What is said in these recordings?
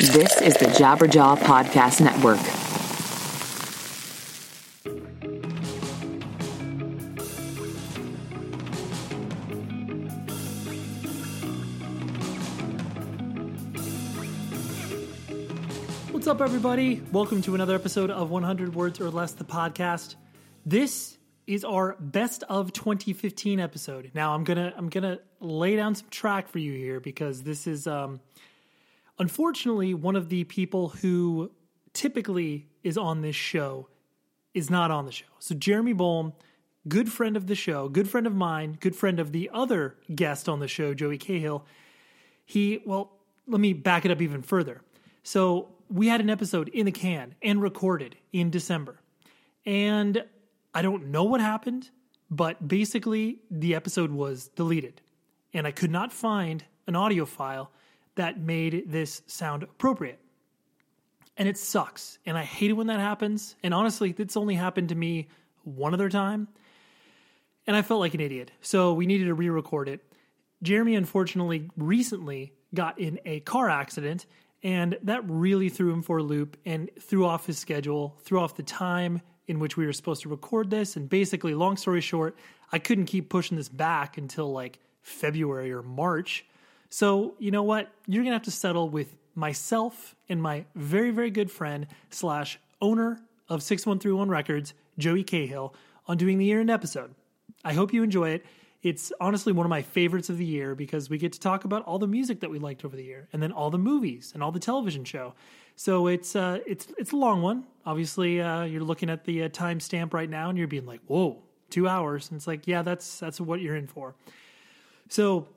This is the Jabberjaw Podcast Network. What's up, everybody? Welcome to another episode of 100 Words or Less, the podcast. This is our best of 2015 episode. Now, I'm gonna I'm gonna lay down some track for you here because this is um, unfortunately one of the people who typically is on this show is not on the show. So Jeremy Bolm, good friend of the show, good friend of mine, good friend of the other guest on the show, Joey Cahill. He well, let me back it up even further. So we had an episode in the can and recorded in December. And I don't know what happened, but basically the episode was deleted. And I could not find an audio file that made this sound appropriate. And it sucks. And I hate it when that happens. And honestly, it's only happened to me one other time. And I felt like an idiot. So we needed to re record it. Jeremy, unfortunately, recently got in a car accident and that really threw him for a loop and threw off his schedule, threw off the time in which we were supposed to record this. And basically, long story short, I couldn't keep pushing this back until like February or March. So, you know what? You're going to have to settle with myself and my very, very good friend slash owner of 6131 Records, Joey Cahill, on doing the year end episode. I hope you enjoy it. It's honestly one of my favorites of the year because we get to talk about all the music that we liked over the year, and then all the movies and all the television show. So it's uh, it's it's a long one. Obviously, uh, you're looking at the uh, timestamp right now, and you're being like, "Whoa, two hours!" And it's like, yeah, that's that's what you're in for. So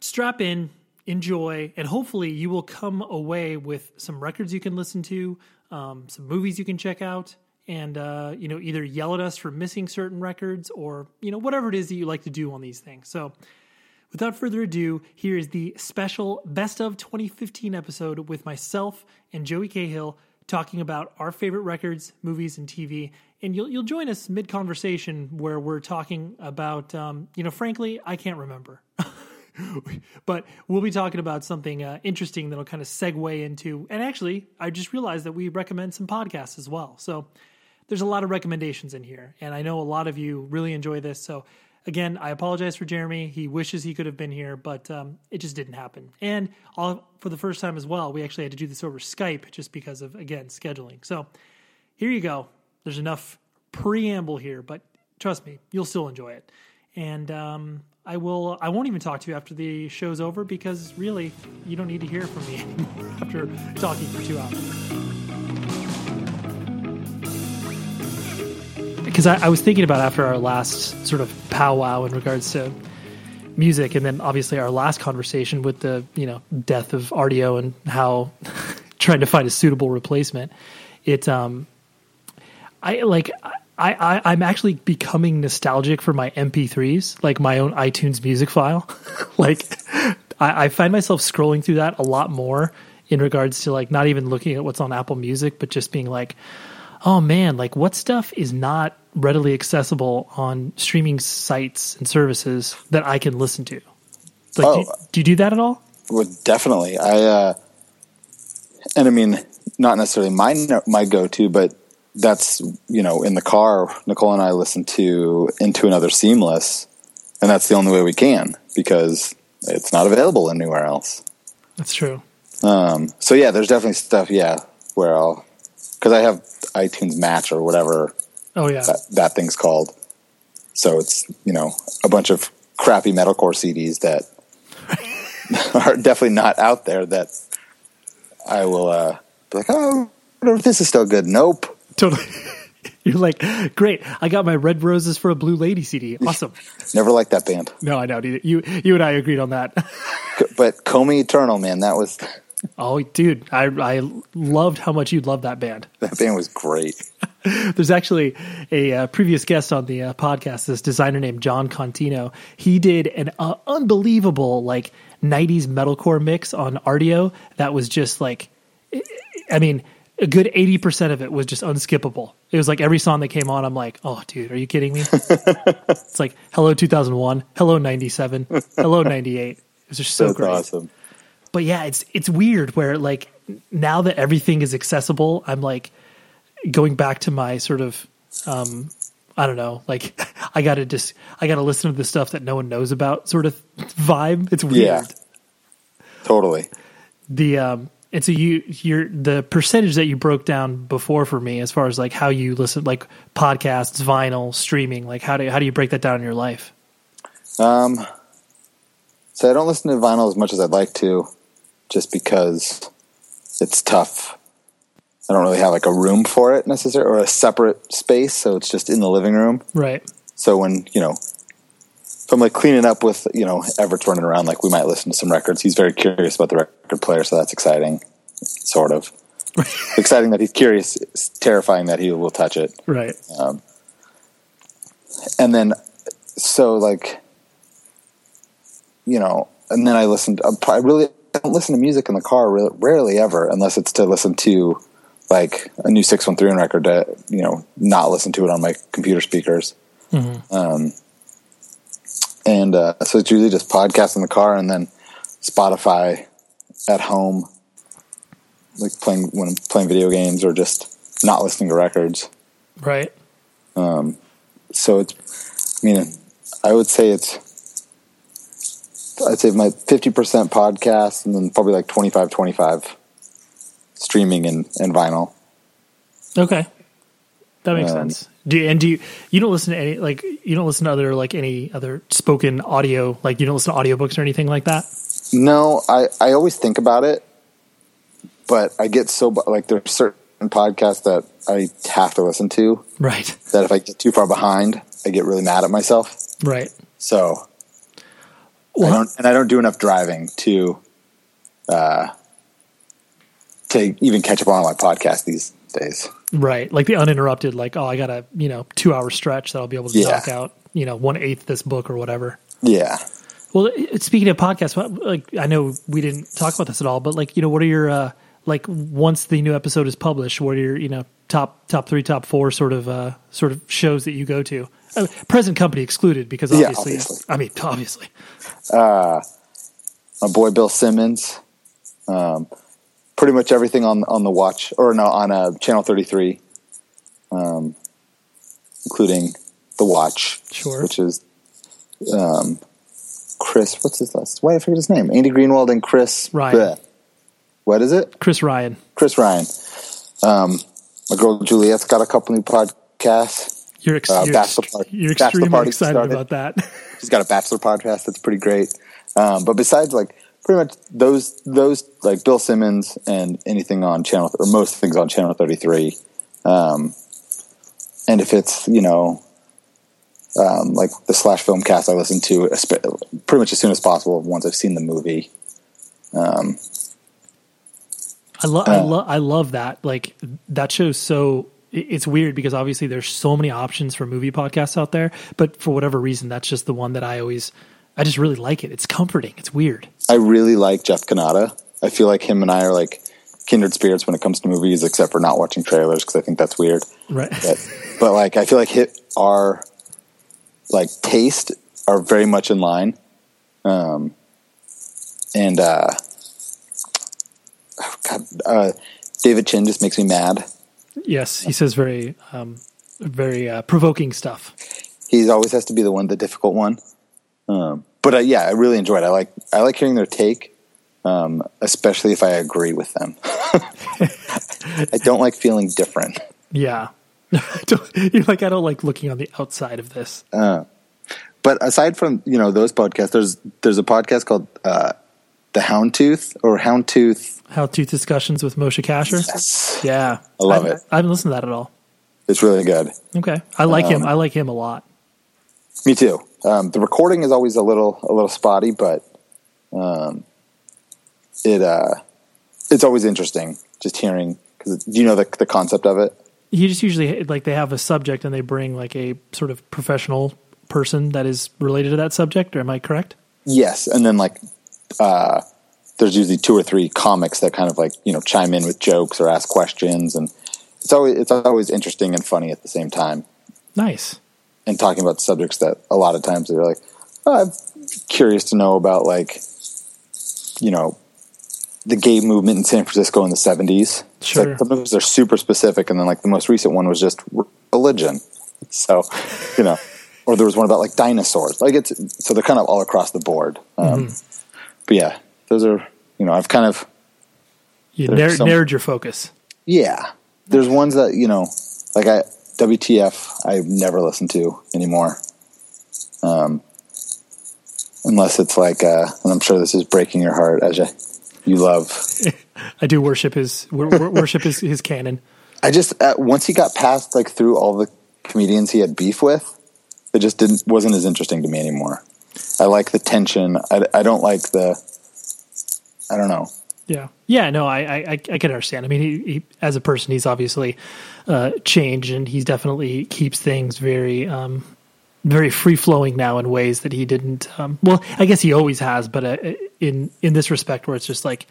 strap in, enjoy, and hopefully you will come away with some records you can listen to, um, some movies you can check out, and uh, you know either yell at us for missing certain records or you know whatever it is that you like to do on these things. So, without further ado, here is the special best of 2015 episode with myself and Joey Cahill talking about our favorite records, movies, and TV. And you'll you'll join us mid conversation where we're talking about um, you know frankly I can't remember. but we'll be talking about something uh, interesting that'll kind of segue into. And actually, I just realized that we recommend some podcasts as well. So there's a lot of recommendations in here, and I know a lot of you really enjoy this. So again, I apologize for Jeremy. He wishes he could have been here, but um, it just didn't happen. And all, for the first time as well, we actually had to do this over Skype just because of again scheduling. So here you go. There's enough preamble here, but trust me, you'll still enjoy it. And um, I will. I won't even talk to you after the show's over because really, you don't need to hear from me anymore after talking for two hours. because I, I, was thinking about after our last sort of powwow in regards to music, and then obviously our last conversation with the you know death of Rdio and how trying to find a suitable replacement. It um, I like. I, I, I'm actually becoming nostalgic for my MP3s, like my own iTunes music file. like, I, I find myself scrolling through that a lot more in regards to like not even looking at what's on Apple Music, but just being like, oh man, like what stuff is not readily accessible on streaming sites and services that I can listen to? Like, oh, do, do, you do that at all? Well, definitely. I, uh, and I mean, not necessarily my my go to, but that's you know in the car. Nicole and I listen to Into Another Seemless, and that's the only way we can because it's not available anywhere else. That's true. Um, so yeah, there's definitely stuff. Yeah, where I'll because I have iTunes Match or whatever. Oh yeah, that, that thing's called. So it's you know a bunch of crappy metalcore CDs that are definitely not out there. That I will uh, be like, oh, this is still good. Nope. Totally. You're like, great! I got my Red Roses for a Blue Lady CD. Awesome. Never liked that band. No, I know. You, you and I agreed on that. but Comey Eternal, man, that was Oh, dude, I I loved how much you loved that band. That band was great. There's actually a uh, previous guest on the uh, podcast, this designer named Jon Contino. He did an uh, unbelievable like '90s metalcore mix on Rdio that was just like, I mean, a good eighty percent of it was just unskippable. It was like every song that came on, I'm like, oh, dude, are you kidding me? it's like Hello 2001, Hello 97, Hello 98. It was just so That's great. Awesome but yeah, it's it's weird where like now that everything is accessible, I'm like going back to my sort of um I don't know, like I gotta just I gotta listen to the stuff that no one knows about sort of vibe. It's weird. Yeah. Totally. The um and so you you're the percentage that you broke down before for me as far as like how you listen like podcasts, vinyl, streaming, like how do how do you break that down in your life? Um, so I don't listen to vinyl as much as I'd like to, just because it's tough. I don't really have like a room for it necessarily, or a separate space, so it's just in the living room. Right. So when you know, I'm like cleaning up with you know Everett's running around, like we might listen to some records. He's very curious about the record player, so that's exciting, sort of. exciting that he's curious. It's terrifying that he will touch it. Right. and then so like you know and then i listened i really don't listen to music in the car re- rarely ever unless it's to listen to like a new 613 record to you know not listen to it on my computer speakers um, and uh, so it's usually just podcasts in the car and then spotify at home like playing when i'm playing video games or just not listening to records Right. Um, so it's i mean i would say it's i'd say my 50% podcast and then probably like 25 25 streaming and, and vinyl Okay. That makes Um, sense. Do you, and do you you don't listen to any like you don't listen to other like any other spoken audio like you don't listen to audiobooks or anything like that? no i i always think about it but i get so like there's certain podcasts that i have to listen to Right. that if i get too far behind i get really mad at myself Right. so Well, I don't, and I don't do enough driving to, uh, to even catch up on my podcast these days. Right. Like the uninterrupted like oh I got a, you know, 2 hour stretch that I'll be able to Yeah. knock out, you know, one eighth this book or whatever. Yeah. Well, speaking of podcasts, like I know we didn't talk about this at all, but like you know, what are your uh, like once the new episode is published, what are your you know top top three, top four sort of uh, sort of shows that you go to? Uh, present company excluded because Yeah, obviously, obviously. I mean obviously, Uh, My boy Bill Simmons, um, pretty much everything on on the watch or no on uh, channel thirty three, um, including the watch, Sure. which is um, Chris. What's his last? Why I forget his name? Andy Greenwald and Chris Ryan. bleh. What is it? Chris Ryan. Chris Ryan. Um, my girl Juliet's got a couple new podcasts. You're ex- Uh, you're, bachelor party- you're extremely excited started. about that. She's got a bachelor podcast that's pretty great. Um, but besides, like pretty much those those like Bill Simmons and anything on channel or most things on channel thirty three. Um, and if it's you know um, like the slash film cast, I listen to pretty much as soon as possible once I've seen the movie. I love, I Uh, love, I love that. Like that show's so. It's weird because obviously there's so many options for movie podcasts out there, but for whatever reason, that's just the one that I always, I just really like it. It's comforting. It's weird. I really like Jeff Cannata. I feel like him and I are like kindred spirits when it comes to movies, except for not watching trailers because I think that's weird. Right. but, but like I feel like hit our like taste are very much in line. Um, and uh, oh God, uh, David Chen just makes me mad. yes, he says very, um, very uh, provoking stuff. He always has to be the one, the difficult one. Um, but uh, yeah, I really enjoy it. I like I like hearing their take, um, especially if I agree with them. I don't like feeling different. Yeah. You're like, I don't like looking on the outside of this. But aside from you know those podcasts, there's there's a podcast called uh, the Houndtooth or Houndtooth. To discussions with Moshe Kasher. Yeah. I love I, it. I haven't listened to that at all. It's really good. Okay. I like Um, him. I like him a lot. Me too. Um, the recording is always a little a little spotty, but um, it uh, it's always interesting just hearing. Because do you know the the concept of it? You just usually like they have a subject and they bring like a sort of professional person that is related to that subject. Or am I correct? Yes, and then like uh, there's usually two or three comics that kind of like you know chime in with jokes or ask questions, and it's always it's always interesting and funny at the same time. Nice. And talking about subjects that a lot of times they're like, oh, I'm curious to know about like, you know, the gay movement in San Francisco in the seventies. Sure. Like, some of those are super specific, and then like the most recent one was just religion. So, you know, or there was one about like dinosaurs. Like it's so they're kind of all across the board. Um, But yeah, those are you know I've kind of You narrowed, some- narrowed your focus. yeah. There's ones that you know like I WTF I've never listened to anymore. Um, unless it's like, uh, and I'm sure this is breaking your heart, as you love I do worship his wor- wor- worship his his canon. I just uh, once he got past like through all the comedians he had beef with, it just didn't wasn't as interesting to me anymore. I like the tension. I, I don't like the. I don't know. Yeah, yeah. No, I I, I can understand. I mean, he, he as a person, he's obviously uh, changed, and he's definitely keeps things very um, very free flowing now in ways that he didn't. Um, well, I guess he always has, but uh, in in this respect, where it's just like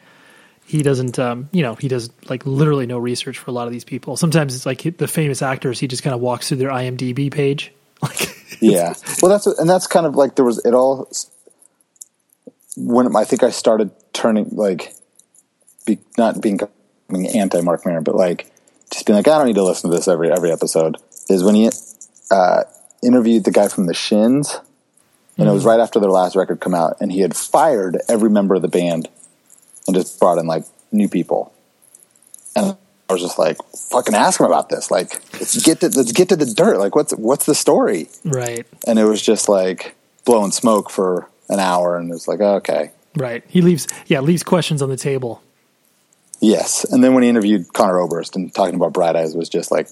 he doesn't, um, you know, he does like literally no research for a lot of these people. Sometimes it's like the famous actors, he just kind of walks through their IMDb page, like. Yeah. well, that's and that's kind of like there was it all. When I think I started turning like, be, not being anti Marc Maron, but like just being like I don't need to listen to this every every episode. Is when he uh, interviewed the guy from the Shins, and it was right after their last record come out, and he had fired every member of the band and just brought in like new people. And I was just like, "Fucking ask him about this! Like, let's get to let's get to the dirt. Like, what's what's the story?" Right, And it was just like blowing smoke for an hour, and it was like, okay, right. He leaves, yeah, leaves questions on the table. Yes. And then when he interviewed Conor Oberst and talking about Bright Eyes was just like,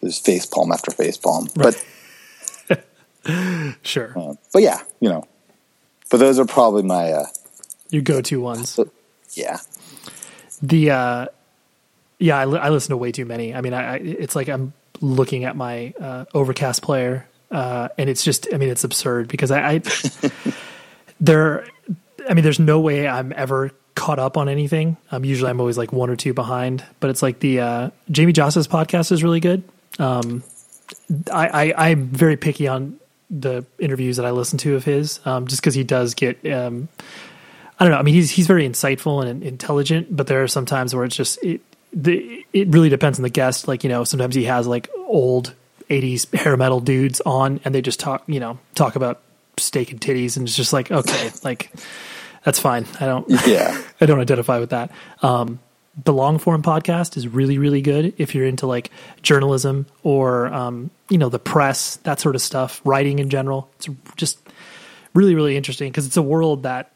his face palm after face palm. Right. Sure, But uh, but yeah, you know, but those are probably my uh, your go-to ones. yeah. The uh, yeah, I, li- I listen to way too many. I mean, I, I it's like I'm looking at my uh, Overcast player, uh, and it's just, I mean, it's absurd because I, I there, I mean, there's no way I'm ever caught up on anything. Um, usually I'm always like one or two behind, but it's like the uh, Jamey Jasta's podcast is really good. Um, I, I I'm very picky on the interviews that I listen to of his, um, just because he does get um, I don't know. I mean, he's he's very insightful and intelligent, but there are some times where it's just it the it really depends on the guest. Like you know, sometimes he has like old '80s hair metal dudes on, and they just talk you know talk about steak and titties, and it's just like okay, like that's fine. I don't Yeah. I don't identify with that. Um, the long form podcast is really really good if you're into like journalism or um, you know the press that sort of stuff, writing in general. It's just really really interesting because it's a world that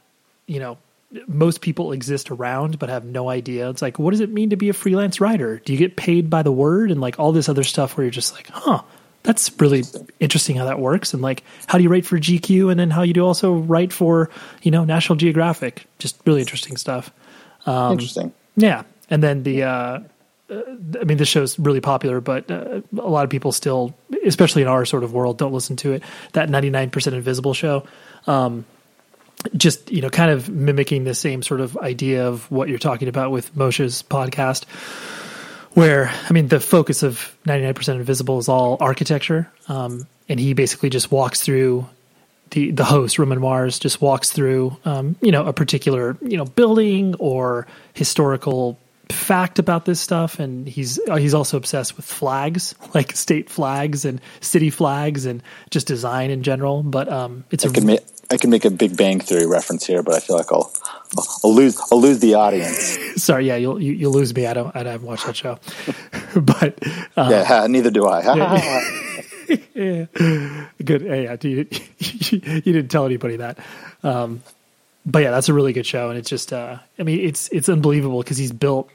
you know most people exist around but have no idea it's like what does it mean to be a freelance writer do you get paid by the word and like all this other stuff where you're just like huh that's really interesting how that works and like how do you write for gq and then how you do also write for you know national geographic just really interesting stuff Interesting. yeah, and then the, uh, I mean, this show's really popular, but uh, a lot of people still, especially in our sort of world, don't listen to it. That ninety nine percent invisible show, um, just you know, kind of mimicking the same sort of idea of what you're talking about with Moshe's podcast. Where I mean, the focus of ninety nine percent invisible is all architecture, um, and he basically just walks through the the host Roman Mars just walks through um, you know a particular you know building or historical fact about this stuff. And he's uh, he's also obsessed with flags like state flags and city flags and just design in general. But um it's I a can make I can make a Big Bang Theory reference here, but I feel like I'll I'll lose I'll lose the audience. sorry yeah you'll you, you'll lose me I don't I haven't watched that show but uh, yeah, ha, neither do I. Good yeah you, you didn't tell anybody that um but yeah that's a really good show and it's just uh i mean it's it's unbelievable because he's built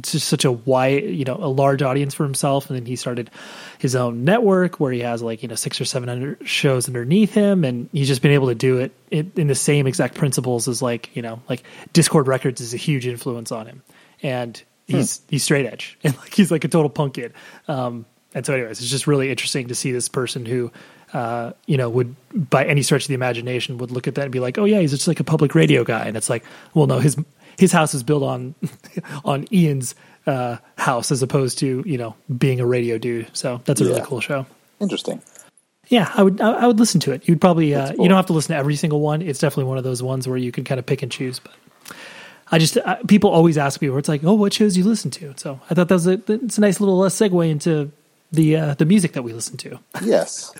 just such a wide you know a large audience for himself. And then he started his own network where he has like you know six or seven hundred shows underneath him. And he's just been able to do it in, in the same exact principles as like you know like Dischord records is a huge influence on him. And he's he's straight edge. And like he's like a total punk kid. Um and so anyways it's just really interesting to see this person who uh, you know, would by any stretch of the imagination would look at that and be like, "Oh yeah, he's just like a public radio guy," and it's like, well, no, his his house is built on on Ian's uh, house as opposed to you know being a radio dude. So that's a really cool show. Interesting. Yeah, I would I, I would listen to it. You'd probably uh, cool. you don't have to listen to every single one. It's definitely one of those ones where you can kind of pick and choose. But I just uh, people always ask me where it's like, oh, what shows do you listen to? So I thought that was a it's a nice little uh, segue into the uh, the music that we listen to. Yes.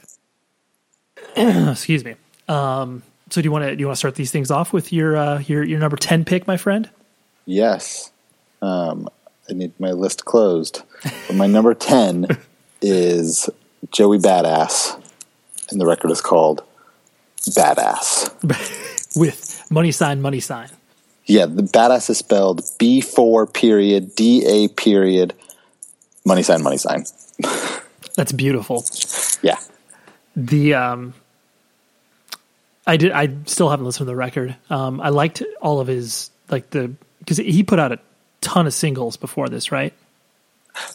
Excuse me. Um, so do you want to do you want to start these things off with your uh, your your number ten pick, my friend? Yes. Um, I need my list closed. But my number 10 is Joey Badass, and the record is called Badass. with money sign, money sign. Yeah, the Badass is spelled B4 period, DA period, money sign, money sign. That's beautiful. Yeah. The um, I did. I still haven't listened to the record. Um, I liked all of his like the because he put out a ton of singles before this, right?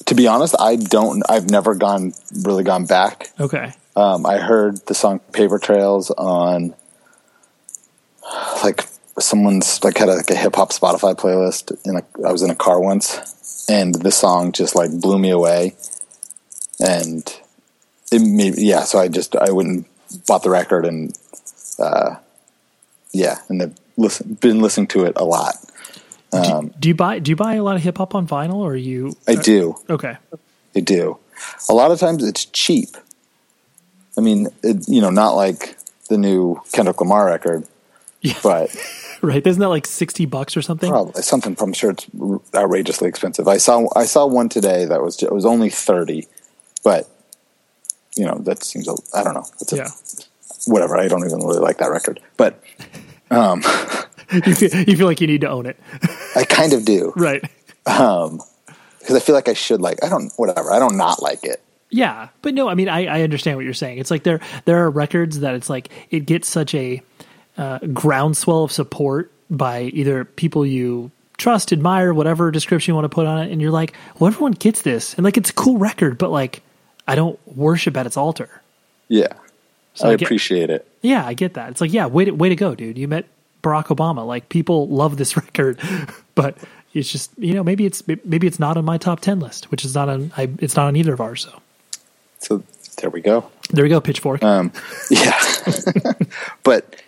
To be honest, I don't, I've never gone, really gone back. Okay. Um, I heard the song Paper Trails on like someone's like had a, like a hip hop Spotify playlist in a, I was in a car once and the song just like blew me away and it made, yeah, so I just, I wouldn't bought the record and, uh, yeah, and I've listen, been listening to it a lot. do, do you buy do you buy a lot of hip hop on vinyl or are you I do. Okay. They do. A lot of times it's cheap. I mean, it, you know, not like the new Kendrick Lamar record, Yeah. but Right. Isn't that like 60 bucks or something? probably something. I'm sure it's outrageously expensive. I saw I saw one today that was it was only thirty, but you know that seems I don't know. It's a, Yeah. Whatever. I don't even really like that record, but you, feel, you feel like you need to own it. I kind of do right. because I feel like I should like. I don't whatever. I don't not like it. Yeah, but no, I mean, I, I understand what you're saying. It's like there there are records that it's like it gets such a uh, groundswell of support by either people you trust, admire, whatever description you want to put on it, and you're like, well, everyone gets this, and like it's a cool record, but like I don't worship at its altar. Yeah, So I I get- appreciate it. Yeah, I get that. It's like, yeah, way to, way to go, dude. You met Barack Obama. Like people love this record, but it's just you know maybe it's maybe it's not on my top ten list, which is not on I, it's not on either of ours. So So there we go. there we go, Pitchfork. Um, yeah, but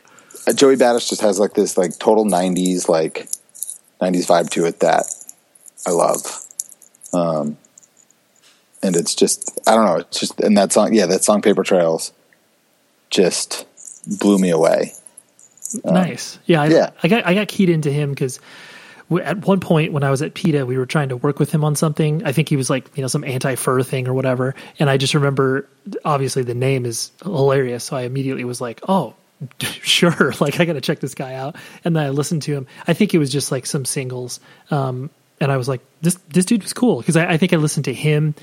uh, Joey Badass just has like this like total '90s like '90s vibe to it that I love. Um, and it's just I don't know. It's just and that song, yeah, that song "Paper Trails" just blew me away. Nice. Yeah, I, yeah. I got I got keyed into him because at one point when I was at PETA, we were trying to work with him on something. I think he was like you know some anti fur thing or whatever, and I just remember obviously the name is hilarious, so I immediately was like, oh. Sure, like I got to check this guy out, and then I listened to him. I think it was just like some singles, um, and I was like, "This this dude was cool." Because I, I think I listened to him,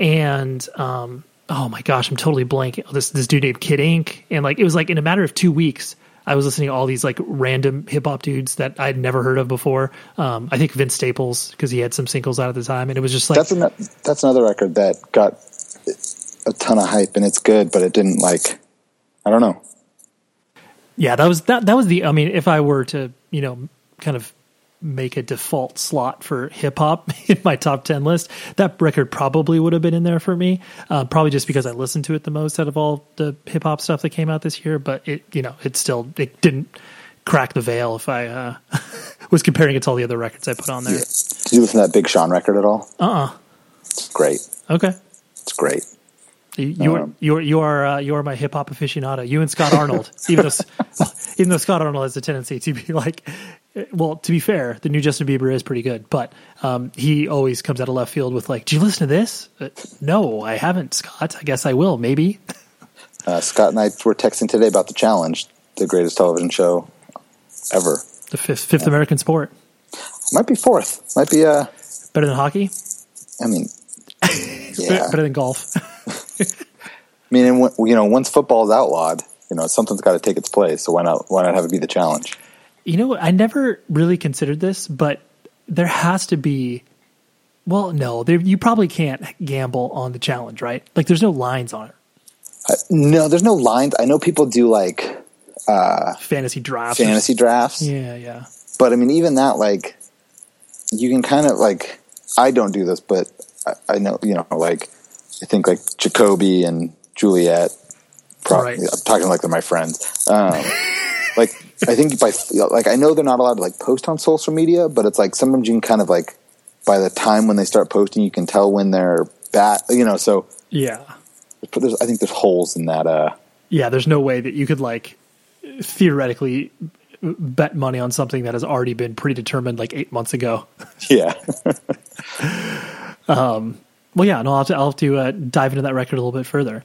and um, oh my gosh, I'm totally blanking. This this dude named Kid Ink, and like it was like in a matter of two weeks, I was listening to all these like random hip hop dudes that I'd never heard of before. Um, I think Vince Staples because he had some singles out at the time, and it was just like That's an, that's another record that got a ton of hype and it's good, but it didn't like I don't know. yeah, that was that that was the. I mean, if I were to you know kind of make a default slot for hip hop in my top 10 list, that record probably would have been in there for me. Uh, probably just because I listened to it the most out of all the hip hop stuff that came out this year. But it, you know, it still, it didn't crack the veil if I uh, was comparing it to all the other records I put on there. Did you listen to that Big Sean record at all? Uh uh It's great. Okay. It's great. You, you are Um, you are you are uh, you are my hip hop aficionado. You and Scott Arnold, even though even though Scott Arnold has a tendency to be like, well, to be fair, the new Justin Bieber is pretty good, but um, he always comes out of left field with like, "Do you listen to this?" Uh, no, I haven't, Scott. I guess I will, maybe. Uh, Scott and I were texting today about the challenge, the greatest television show ever. The fifth fifth American sport, Might be fourth. Might be. Uh, better than hockey, I mean, yeah. better than golf. I mean, and you know, once football is outlawed, you know, something's got to take its place. So why not? Why not have it be the challenge? You know. I never really considered this, but there has to be. Well, no, there, you probably can't gamble on the challenge, right? Like, there's no lines on it. No, there's no lines. I know people do like Fantasy drafts. fantasy drafts, Yeah, yeah. but I mean, even that, like, you can kind of like. I don't do this, but I, I know, you know, like, I think like Jacoby and Juliet. Pro- Right. I'm talking like they're my friends. Um, like I think by like I know they're not allowed to like post on social media, but it's like sometimes you can kind of like by the time when they start posting, you can tell when they're bad. You know, so Yeah. there's, I think there's holes in that. Uh, Yeah, there's no way that you could like theoretically bet money on something that has already been predetermined like eight months ago. yeah, um, Well, yeah, no, I'll have to, I'll have to uh, dive into that record a little bit further.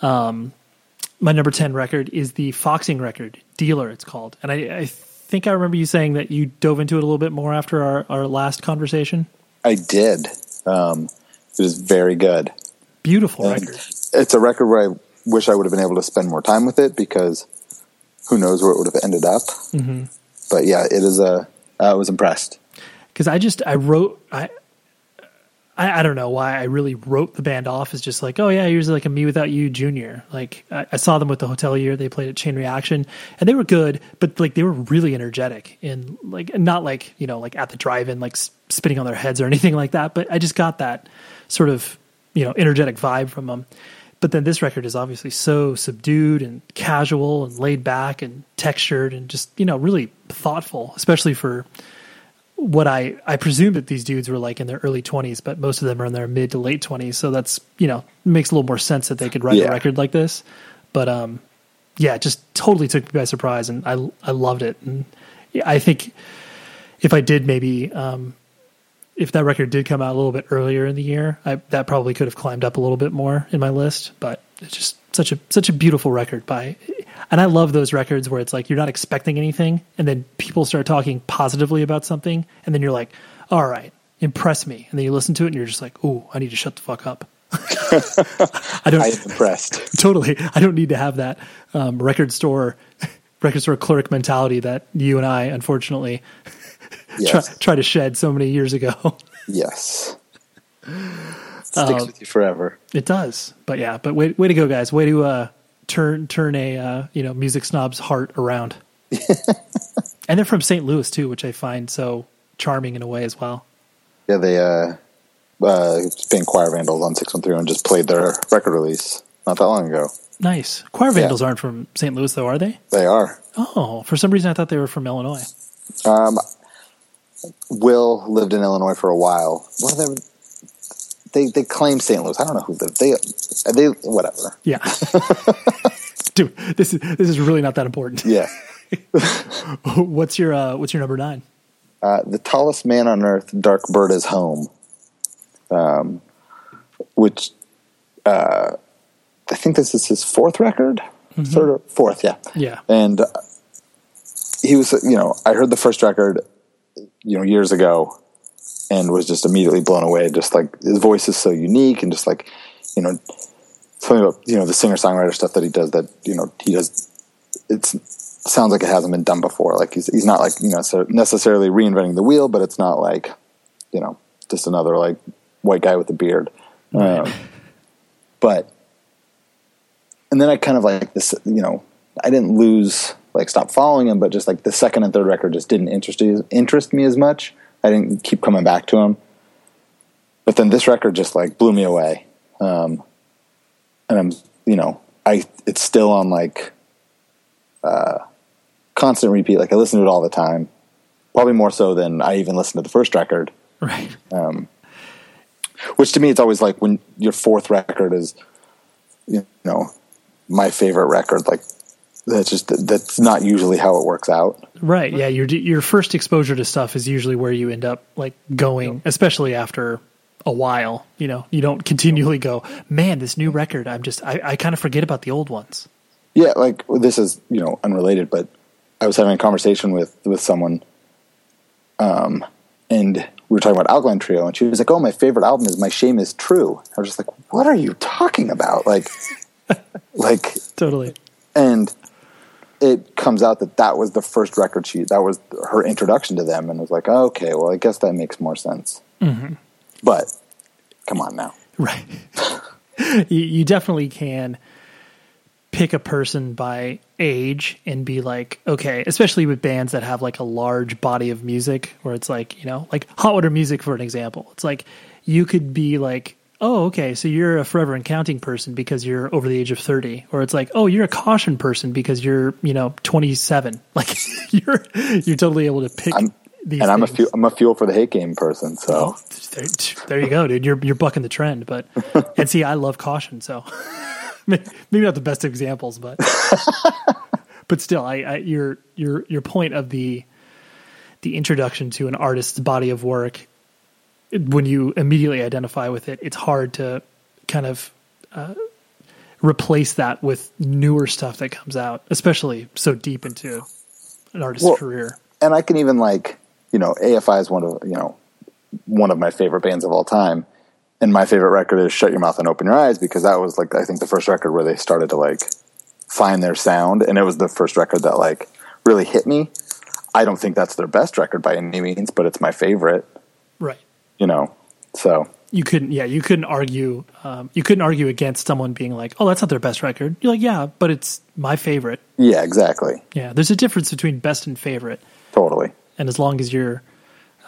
Um, my number 10 record is the Foxing record, Dealer, it's called. And I, I think I remember you saying that you dove into it a little bit more after our, our last conversation. I did. Um, it was very good. Beautiful And record. it's a record where I wish I would have been able to spend more time with it because who knows where it would have ended up. Mm-hmm. But yeah, it is a. I was impressed. because I just I wrote I, I I don't know why I really wrote the band off as just like oh yeah here's like a me without you junior like I, I saw them with the Hotelier they played at Chain Reaction and they were good but like they were really energetic and like not like you know like at the drive-in like spitting on their heads or anything like that but I just got that sort of you know energetic vibe from them. But then this record is obviously so subdued and casual and laid back and textured and just you know really thoughtful, especially for what I I presume that these dudes were like in their early twenties, but most of them are in their mid to late twenties. So that's you know makes a little more sense that they could write Yeah. a record like this. But um, yeah, it just totally took me by surprise, and I I loved it. And I think if I did maybe um, if that record did come out a little bit earlier in the year, I, that probably could have climbed up a little bit more in my list. But it's just such a such a beautiful record by, and I love those records where it's like you're not expecting anything, and then people start talking positively about something, and then you're like, all right, impress me, and then you listen to it, and you're just like, ooh, I need to shut the fuck up. I don't I am impressed. totally. I don't need to have that um, record store record store clerk mentality that you and I unfortunately try, Yes. try to shed so many years ago. Yes. Uh, Sticks with you forever. It does, but yeah, but way, way to go, guys! Way to uh, turn turn a uh, you know music snob's heart around. and they're from St. Louis too, which I find so charming in a way as well. Yeah, they uh, uh, band Choir Vandals on six one three and just played their record release not that long ago. Nice. Choir Vandals aren't from St. Louis though, are they? They are. Oh, for some reason I thought they were from Illinois. Um, Will lived in Illinois for a while. Well, they they they claim St. Louis. I don't know who lived. They they whatever. Yeah. Dude, this is this is really not that important. Yeah. What's your uh, what's your number nine? Uh, the tallest man on earth, Dark Bird is home. Um, which uh, I think this is his fourth record, third or fourth, yeah. Yeah. And uh, he was, you know, I heard the first record, you know, years ago, and was just immediately blown away. Just like his voice is so unique, and just like, you know, something about you know the singer songwriter stuff that he does that you know he does. It sounds like it hasn't been done before. Like he's he's not like you know so necessarily reinventing the wheel, but it's not like you know just another like white guy with a beard. Um, but and then I kind of like this, you know, I didn't lose like stop following him, but just like the second and third record just didn't interest interest me as much. I didn't keep coming back to him. But then this record just like blew me away. Um, and I'm, you know, I it's still on like uh, constant repeat. Like I listen to it all the time, probably more so than I even listened to the first record. Right. Which to me, it's always like when your fourth record is, you know, my favorite record. Like that's just that's not usually how it works out. Right. Yeah. Your your first exposure to stuff is usually where you end up like going, especially after a while. You know, you don't continually go, man, this new record. I'm just I, I kind of forget about the old ones. Yeah, like this is you know unrelated, but I was having a conversation with with someone, um, and we were talking about Alkaline Trio, and she was like, "Oh, my favorite album is My Shame Is True." I was just like, "What are you talking about?" Like, like, Totally. and it comes out that that was the first record she that was her introduction to them, and was like, oh, "Okay, well, I guess that makes more sense." Mm-hmm. But come on now, Right. you, you definitely can pick a person by age and be like, okay, especially with bands that have like a large body of music where it's like, you know, like hot water music for an example. It's like you could be like oh, okay, so you're a forever and counting person because you're over the age of 30. Or it's like, oh, you're a caution person because you're, you know, 27. Like you're, you're totally able to pick I'm- these and I'm a fuel, I'm a fuel for the hate game person. So Well, there, there you go, dude. You're, you're bucking the trend, but, and see, I love caution. So maybe not the best examples, but, but still, I, I, your, your, your point of the, the introduction to an artist's body of work when you immediately identify with it, it's hard to kind of uh, replace that with newer stuff that comes out, especially so deep into an artist's Well, career. and I can even like you know AFI is one of you know one of my favorite bands of all time, and my favorite record is "Shut Your Mouth and Open Your Eyes" because that was like I think the first record where they started to like find their sound, and it was the first record that like really hit me. I don't think that's their best record by any means, but it's my favorite. You know, so You couldn't, yeah, you couldn't argue, um, you couldn't argue against someone being like, "Oh, that's not their best record." You're like, "Yeah, but it's my favorite." yeah, exactly, Yeah, there's a difference between best and favorite, totally. and as long as you're,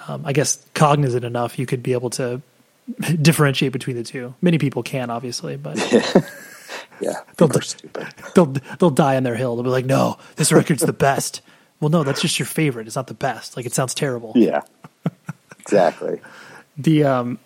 um, I guess, cognizant enough, you could be able to differentiate between the two. Many people can, obviously, but Yeah, They'll are stupid. they'll they'll die on their hill. They'll be like, "No, this record's the best." Well, no, that's just your favorite. It's not the best. Like it sounds terrible. Yeah, exactly. The um,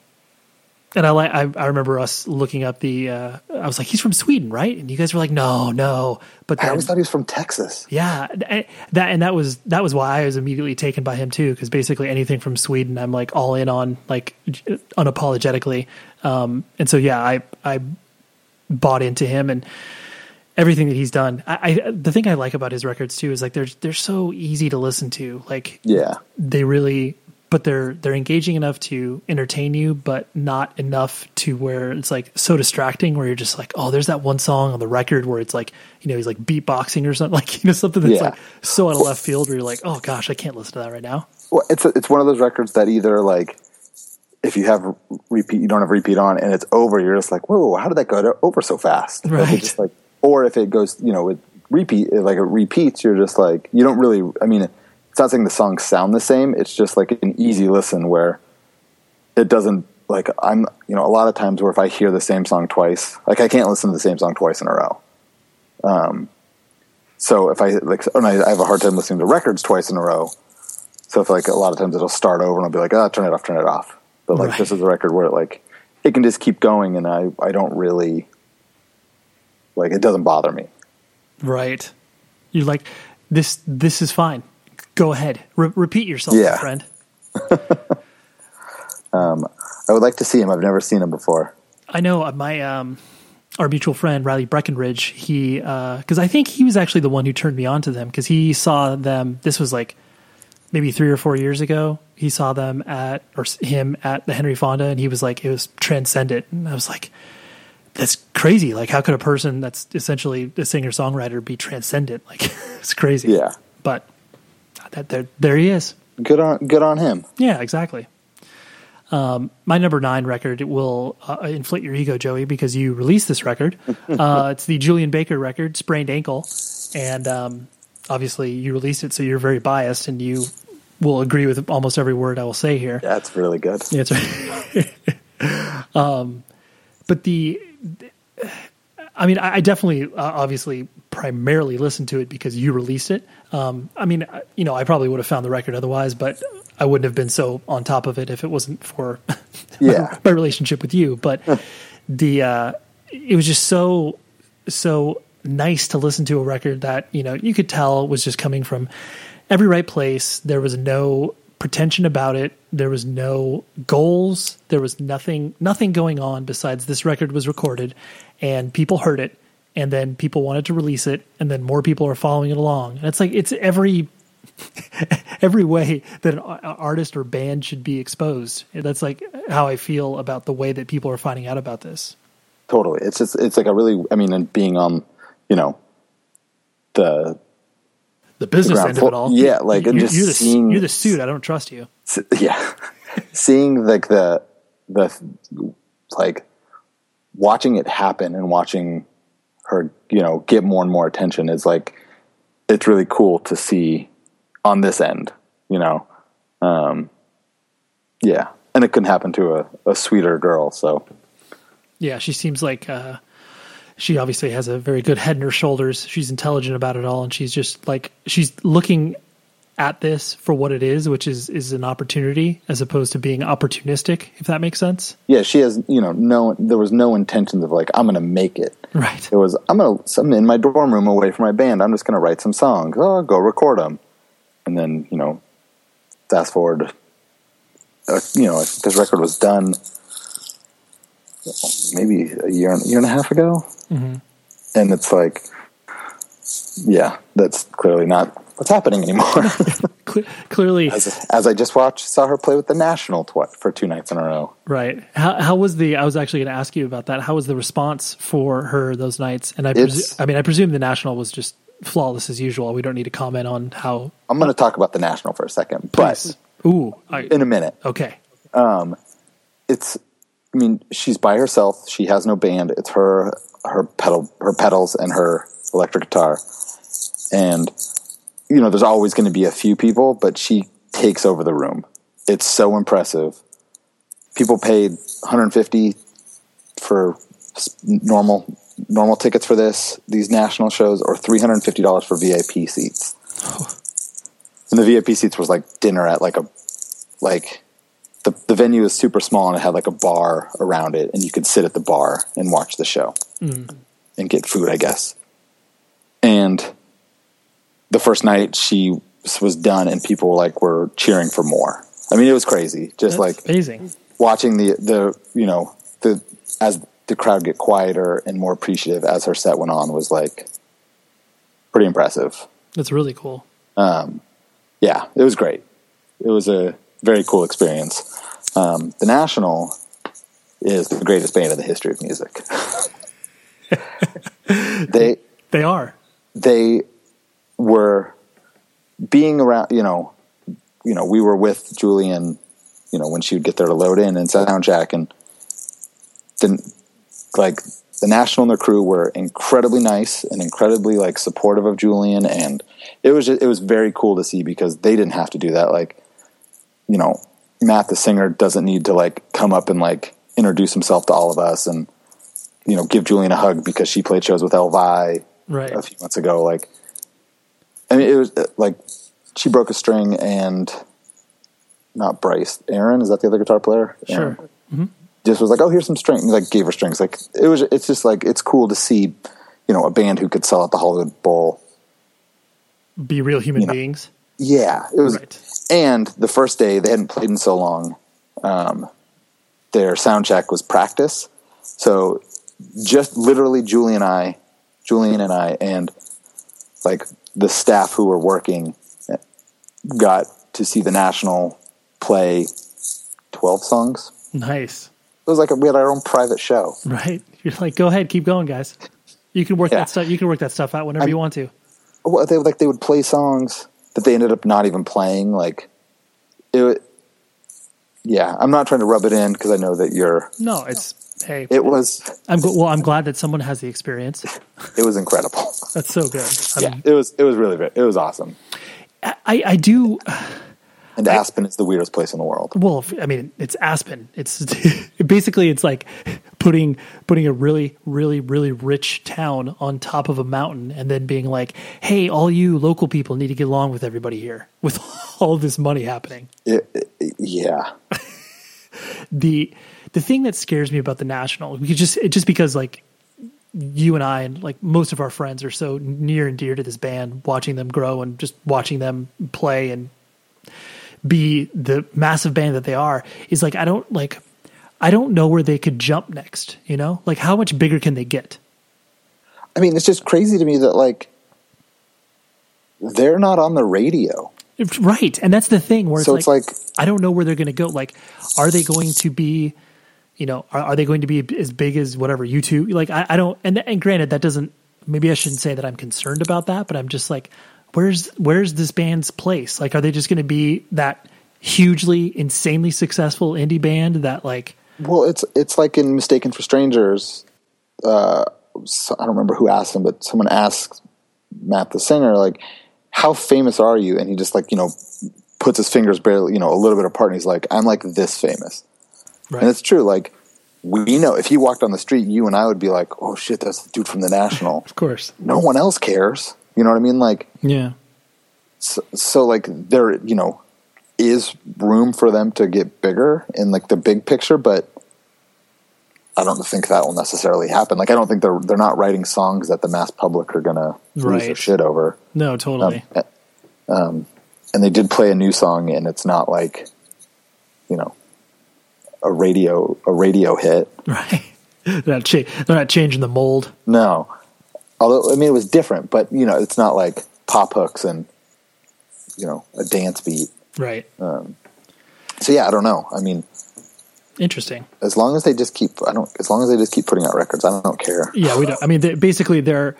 and I like I, I remember us looking up the. Uh, I was like, "He's from Sweden, right?" And you guys were like, "No, no." But I then, always thought he was from Texas. yeah, and that and that was that was why I was immediately taken by him too. Because basically anything from Sweden, I'm like all in on, like unapologetically. Um, and so yeah, I I bought into him and everything that he's done. I, I the thing I like about his records too is like they're they're so easy to listen to. Like Yeah, they really but they're they're engaging enough to entertain you but not enough to where it's like so distracting where you're just like oh there's that one song on the record where it's like you know he's like beatboxing or something like you know something that's Yeah. like so out of left field where you're like oh gosh I can't listen to that right now well, it's a, it's one of those records that either like if you have repeat, you don't have repeat on, and it's over. You're just like, whoa, how did that go over so fast? Right. just like, or if it goes, you know, with repeat, like it repeats, you're just like, you don't really. I mean, it's not saying the songs sound the same. It's just like an easy listen where it doesn't like I'm. You know, a lot of times where if I hear the same song twice, like I can't listen to the same song twice in a row. Um, so if I like, and I, I have a hard time listening to records twice in a row. So if like a lot of times it'll start over and I'll be like, ah, turn it off, turn it off. But like Right. this is a record where it like it can just keep going and I I don't really like it doesn't bother me. right you're like this this is fine go ahead Re- repeat yourself my Yeah. friend I would like to see him. I've never seen him before. I know uh, my um, our mutual friend Riley Breckenridge. He because I think he was actually the one who turned me on to them because he saw them. This was like maybe three or four years ago. He saw them at or him at the Henry Fonda, and he was like it was transcendent. And I was like, that's crazy. Like how could a person that's essentially a singer songwriter be transcendent? Like it's crazy. Yeah. but that there there he is. Good on good on him. Yeah, exactly. Um, my number nine record will uh, inflate your ego, Joey, because you released this record. uh, it's the Julien Baker record, "Sprained Ankle," and um, obviously you released it, so you're very biased, and you will agree with almost every word I will say here. That's really good. Yeah, right. um, but the, I mean, I, I definitely, uh, obviously, primarily listened to it because you released it. Um, I mean, you know, I probably would have found the record otherwise, but I wouldn't have been so on top of it if it wasn't for Yeah. my relationship with you. But the, uh, it was just so, so nice to listen to a record that, you know, you could tell was just coming from every right place. There was no pretension about it. There was no goals. There was nothing nothing going on besides this record was recorded and people heard it and then people wanted to release it and then more people are following it along. And it's like it's every every way that an artist or band should be exposed. That's like how I feel about the way that people are finding out about this. Totally. It's just it's like a really I mean and being on, you know, the The business ground end of it all. yeah, like, and you're, just you're the seeing- you're the suit. I don't trust you. yeah seeing like the the like watching it happen and watching her you know get more and more attention is like it's really cool to see on this end you know? Um yeah. And it couldn't happen to a, a sweeter girl so. Yeah, she seems like uh, she obviously has a very good head in her shoulders. She's intelligent about it all, and she's just like she's looking at this for what it is, which is is an opportunity as opposed to being opportunistic. If that makes sense. Yeah, she has you know no there was no intentions of like I'm going to make it. Right. It was I'm going to I'm in my dorm room away from my band. I'm just going to write some songs. Oh, go record them, and then you know, fast forward. Uh, you know, this record was done maybe a year year and a half ago, Mm-hmm. and it's like, yeah, that's clearly not what's happening anymore. Clearly, as, as I just watched, saw her play with the National tw- for two nights in a row. right. How how was the? I was actually going to ask you about that. How was the response for her those nights? And I, presu- I mean, I presume the national was just flawless as usual. We don't need to comment on how. I'm going to talk about the National for a second, Please. but Ooh. I, in a minute. okay. Um, It's, I mean, she's by herself. She has no band. It's her, her pedal, her pedals, and her electric guitar. And you know, there's always going to be a few people, but she takes over the room. It's so impressive. People paid 150 for normal normal tickets for this these national shows, or 350 dollars for VIP seats. And the VIP seats was like dinner at like a like the the venue is super small and it had like a bar around it, and you could sit at the bar and watch the show mm. and get food, I guess. And the first night she was done, and people like were cheering for more. I mean, it was crazy. Just That's like amazing. watching the the you know the as the crowd get quieter and more appreciative as her set went on was like pretty impressive. That's really cool. Um, Yeah, it was great. It was a very cool experience. Um, the National is the greatest band in the history of music. they They are. They were being around you know you know we were with julien you know when she would get there to load in and sound check and then like the national and their crew were incredibly nice and incredibly like supportive of julien and it was just, it was very cool to see because they didn't have to do that. Like you know matt the singer doesn't need to like come up and like introduce himself to all of us and you know give julien a hug because she played shows with elvi Right. a few months ago. Like, I mean, it was uh, like she broke a string and not Bryce, Aaron is that the other guitar player? Sure. Aaron, Just was like, oh, here's some strings. Like, gave her strings. Like, it was. It's just like it's cool to see, you know, a band who could sell out the Hollywood Bowl. Be real human know. beings. Yeah, it was. Right. And the first day they hadn't played in so long. Um, their sound check was practice, so just literally Julie and I, Julien and I, and like the staff who were working got to see the national play twelve songs. Nice. It was like a, we had our own private show. Right. You're like, go ahead, keep going, guys. You can work Yeah. that stuff. You can work that stuff out whenever you want to. Well, they like they would play songs that they ended up not even playing. Like it. Yeah, I'm not trying to rub it in because I know that you're. No, it's hey. It was I'm well. I'm glad that someone has the experience. it was incredible. That's so good. Yeah, I'm- it was it was really ve- it was awesome. I I do. And Aspen is the weirdest place in the world. Well, I mean, it's Aspen. It's basically it's like putting putting a really really really rich town on top of a mountain, and then being like, "Hey, all you local people need to get along with everybody here with all this money happening." It, it- yeah, the the thing that scares me about the national we just just because like you and I and like most of our friends are so near and dear to this band watching them grow and just watching them play and be the massive band that they are is like I don't like I don't know where they could jump next, you know? Like how much bigger can they get? I mean, it's just crazy to me that like they're not on the radio. Right. And that's the thing where it's So like, it's like I don't know where they're going to go. Like, are they going to be, you know, are, are they going to be as big as whatever U2? Like, I, I don't, and, and granted, that doesn't, maybe I shouldn't say that I'm concerned about that, but I'm just like, where's, where's this band's place? Like, are they just going to be that hugely, insanely successful indie band that like, Well, it's it's like in Mistaken for Strangers. Uh, so- I don't remember who asked him, but someone asked Matt the singer, like, "How famous are you?" And he just like you know puts his fingers barely you know a little bit apart, and he's like, "I'm like this famous." right. And it's true. Like we know if he walked on the street, you and I would be like, "Oh shit, that's the dude from the National." Of course. no one else cares. You know what I mean? Like, Yeah. so, so like there, you know, is room for them to get bigger in like the big picture, but I don't think that will necessarily happen. Like, I don't think they're they're not writing songs that the mass public are gonna lose their shit over. No, totally. Um, eh, um, and they did play a new song and it's not like you know a radio a radio hit right. They're not, cha- they're not changing the mold. no although i mean it was different but you know it's not like pop hooks and you know a dance beat Right. Um, so yeah i don't know i mean Interesting. as long as they just keep i don't as long as they just keep putting out records i don't care Yeah, we don't. I mean, they, basically, they're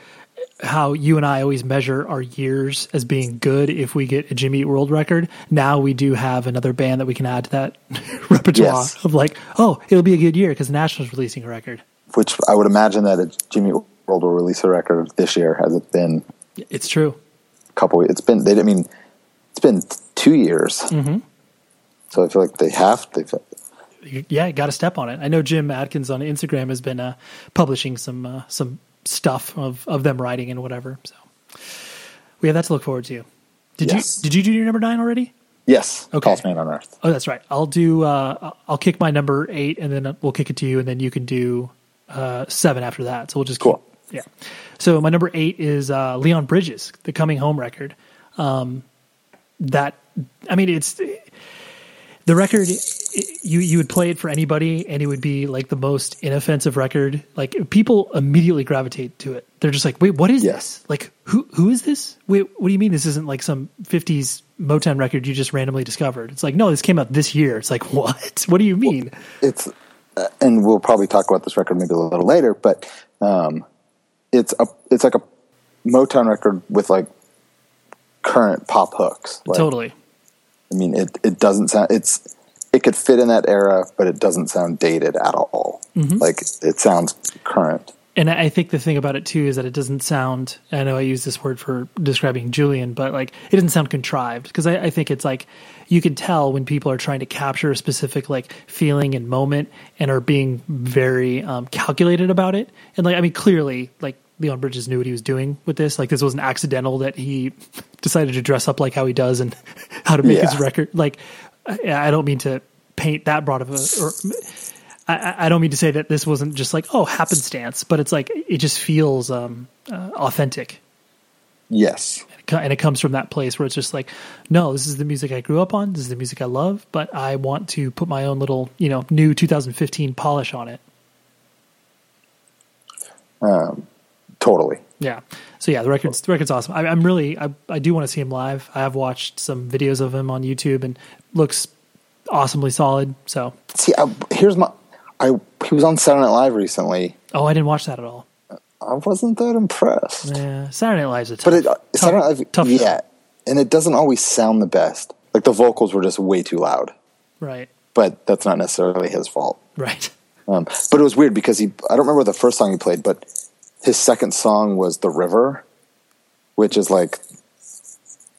how you and I always measure our years as being good if we get a Jimmy Eat World record. Now we do have another band that we can add to that repertoire Yes. of like, oh, it'll be a good year because the National's releasing a record. which i would imagine that a jimmy world will release a record this year has it been It's true. a couple it's been they didn't mean it's been two years Mm-hmm. so i feel like they have they've Yeah, got to step on it. I know Jim Adkins on Instagram has been uh, publishing some uh, some stuff of, of them writing and whatever. So we have that to look forward to. Did Yes. you did you do your number nine already? yes Okay. tallest man on earth Oh, that's right. I'll do. Uh, I'll kick my number eight, and then we'll kick it to you, and then you can do uh, seven after that. So we'll just Cool. Keep, yeah. So my number eight is uh, Leon Bridges, the Coming Home record. Um, that I mean, it's the record. It- you you would play it for anybody, and it would be like the most inoffensive record. Like people immediately gravitate to it. They're just like, wait, what is Yes. this? Like who who is this? Wait, what do you mean this isn't like some '50s Motown record you just randomly discovered? It's like no, this came out this year. It's like what? What do you mean? it's uh, and we'll probably talk about this record maybe a little later but um it's a it's like a motown record with like current pop hooks like, totally. i mean it it doesn't sound it's it could fit in that era but it doesn't sound dated at all Mm-hmm. like it sounds current And I think the thing about it too is that it doesn't sound. I know I use this word for describing Julien, but like it doesn't sound contrived because I, I think it's like you can tell when people are trying to capture a specific like feeling and moment and are being very um, calculated about it. And like I mean, clearly, like Leon Bridges knew what he was doing with this. Like this wasn't accidental that he decided to dress up like how he does and how to make his record. Like I, I don't mean to paint that broad of a. Or, I- I, don't mean to say that this wasn't just like oh happenstance, but it's like it just feels um, uh, authentic, yes and it comes from that place where it's just like, no, this is the music I grew up on, this is the music I love, but I want to put my own little you know new 2015 polish on it. Totally Yeah. So yeah, the record's the record's awesome. I, I'm really I I do want to see him live. I have watched some videos of him on YouTube and looks awesomely solid. So see I, here's my i he was on saturday night live recently oh, I didn't watch that at all. i wasn't that impressed Yeah, Saturday Night Live's a tough, but it tough, saturday night live tough yeah and it doesn't always sound the best like the vocals were just way too loud right, but that's not necessarily his fault. right. Um, but it was weird because he, I don't remember the first song he played, but his second song was The River, which is like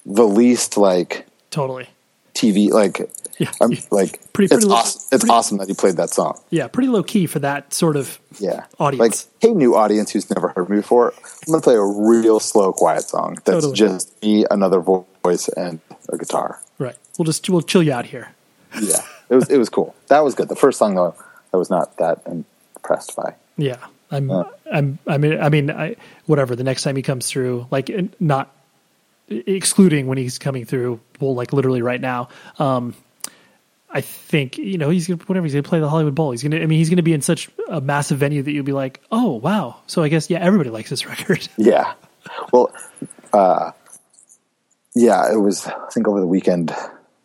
the least like Totally. TV, like, Yeah. I'm like, Pretty- it's, pretty low- awesome, it's pretty- awesome that he played that song. Yeah, pretty low key for that sort of Yeah. Audience. Like, hey, new audience who's never heard me before, I'm going to play a real slow, quiet song that's Totally. just me, another voice, and a guitar. right. We'll just we'll chill you out here. Yeah. it was, it was cool. That was good. The first song, though, I was not that impressed by. Yeah, I'm I'm I mean I mean I whatever the next time he comes through like not excluding when he's coming through well like literally right now um I think you know he's gonna whatever he's gonna play the Hollywood Bowl he's gonna I mean he's gonna be in such a massive venue that you'll be like oh wow so I guess yeah everybody likes this record Yeah. Well, uh, yeah, it was, I think over the weekend,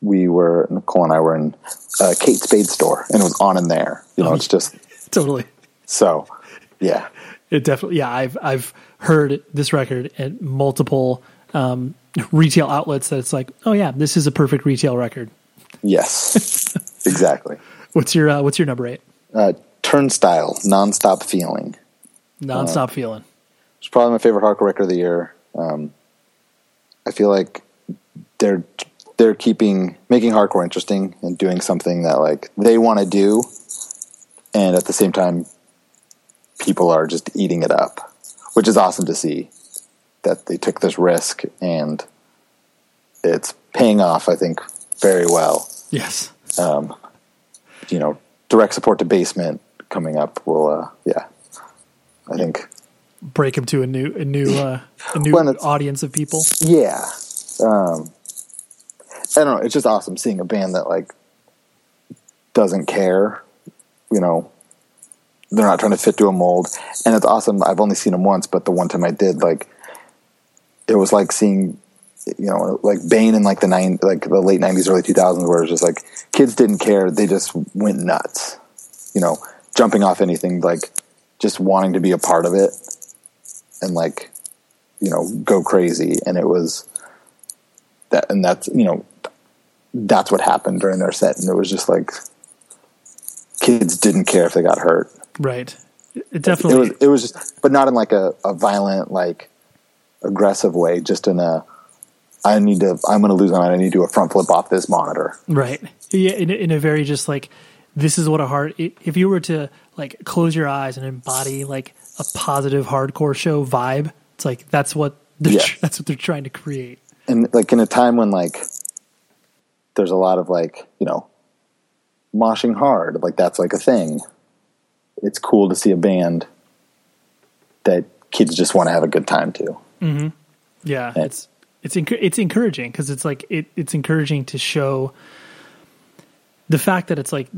we were, Nicole and I were in uh, Kate Spade store and it was on in there. You know, Oh, it's just, totally so, yeah. it definitely yeah I've I've heard this record at multiple um retail outlets that it's like oh yeah this is a perfect retail record Yes. exactly. what's your uh, what's your number eight Uh, Turnstile, Nonstop Feeling. nonstop feeling It's probably my favorite hardcore record of the year. Um, I feel like they're they're keeping making hardcore interesting and doing something that like they want to do, and at the same time, people are just eating it up, which is awesome to see that they took this risk and it's paying off. I think very well. Yes. You know, direct support to basement coming up will, uh, yeah, I think Break him to a new a new uh, a new audience of people. Yeah. Um, I don't know. It's just awesome seeing a band that like doesn't care. You know, they're not trying to fit to a mold, and it's awesome. I've only seen them once, but the one time I did, like, it was like seeing, you know, like Bane in like the nine, like the late nineties, early two thousands, where it's just like kids didn't care. They just went nuts. You know, jumping off anything, like just wanting to be a part of it, and like you know go crazy and it was that and that's you know that's what happened during their set and it was just like kids didn't care if they got hurt Right. It it definitely. was it was just but not in like a, a violent like aggressive way just in a i need to i'm going to lose my mind i need to do a front flip off this monitor Right. Yeah, in a, in a very just like this is what a hard. If you were to like close your eyes and embody like a positive hardcore show vibe, it's like that's what they're Yeah. tr- that's what they're trying to create. and like in a time when like there's a lot of like you know moshing hard like that's like a thing it's cool to see a band that kids just want to have a good time to mm-hmm. Yeah, Yeah. it's it's encour- it's encouraging because it's like it, it's encouraging to show the fact that it's like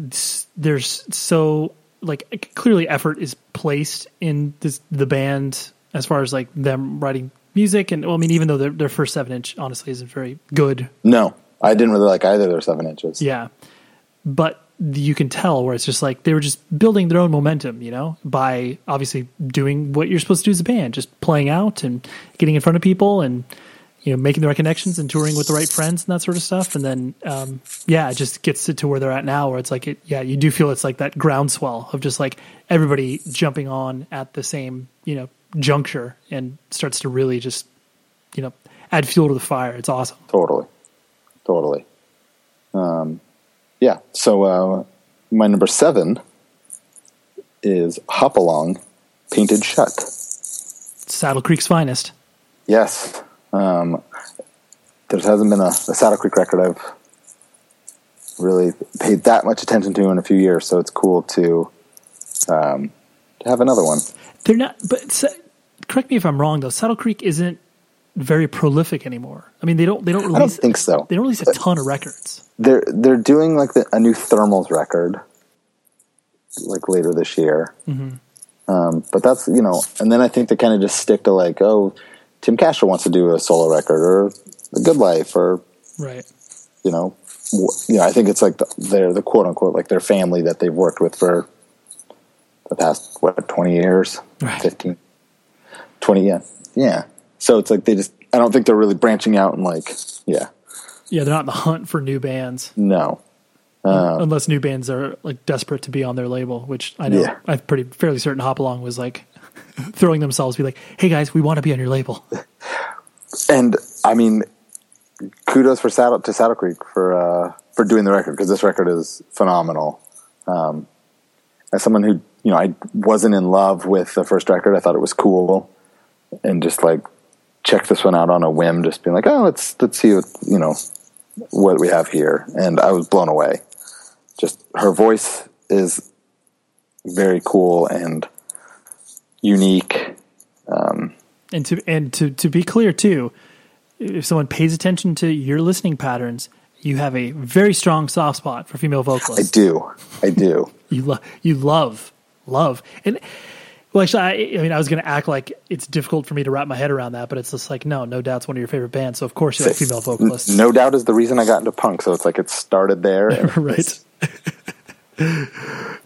there's so like clearly effort is placed in this the band as far as like them writing music and well, I mean even though their, their first seven inch honestly isn't very good. No i didn't really like either of their seven inches. Yeah but you can tell where it's just like they were just building their own momentum, you know, by obviously doing what you're supposed to do as a band, just playing out and getting in front of people and you know making the right connections and touring with the right friends and that sort of stuff. And then um, yeah, it just gets to where they're at now, where it's like it, yeah, you do feel it's like that groundswell of just like everybody jumping on at the same you know juncture and starts to really just you know add fuel to the fire. It's awesome. totally totally um yeah so uh my number seven is hop along painted shut Saddle Creek's finest. Yes. Um, there hasn't been a, a Saddle Creek record I've really paid that much attention to in a few years, so it's cool to um, to have another one. They're not, but correct me if I'm wrong though. Saddle Creek isn't very prolific anymore. I mean, they don't they don't release I don't think so. they don't release a ton of records. They're they're doing like the, a new Thermals record, like later this year. Um, but that's you know, and then I think they kind of just stick to like, oh, Tim Kasher wants to do a solo record, or The Good Life, or Right. you know, you know, I think it's like the, they're the quote unquote like their family that they've worked with for the past what twenty years, Right. 15, 20, yeah, yeah. So it's like they just I don't think they're really branching out and like yeah, Yeah, they're not in the hunt for new bands no, unless new bands are like desperate to be on their label, which I know Yeah. I'm pretty fairly certain Hop Along was like throwing themselves be like, "Hey guys, we want to be on your label." and I mean, kudos for Saddle to Saddle Creek for uh, for doing the record because this record is phenomenal. Um, as someone who you know I wasn't in love with the first record, I thought it was cool, and just like check this one out on a whim, just being like, oh, let's let's see what you know what we have here, and I was blown away. Just her voice is very cool and unique. Um, and to and to to be clear too, if someone pays attention to your listening patterns, you have a very strong soft spot for female vocalists. I do, I do. you love you love love and well actually I, I mean i was going to act like it's difficult for me to wrap my head around that but it's just like no no doubt's one of your favorite bands so of course you like female vocalists No doubt is the reason I got into punk. So it's like it started there. Right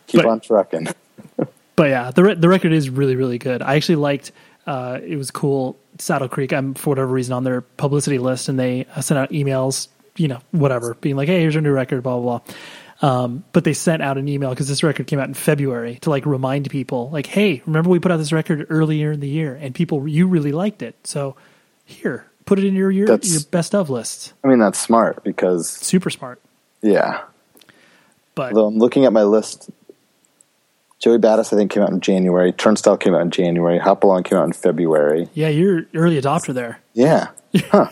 keep But- on trucking. but yeah the re- the record is really really good i actually liked uh it was cool saddle creek i'm for whatever reason on their publicity list and they uh, sent out emails you know whatever being like hey here's our new record blah blah blah um, but they sent out an email because this record came out in February to like remind people, like, "Hey, remember we put out this record earlier in the year, and people you really liked it. So here, put it in your your, That's- your best of list. I mean, that's smart because, Super smart." yeah. But I'm looking at my list Joey Badass, I think, came out in January. Turnstile came out in January. Hop Along came out in February. Yeah, you're early adopter there. Yeah. Huh.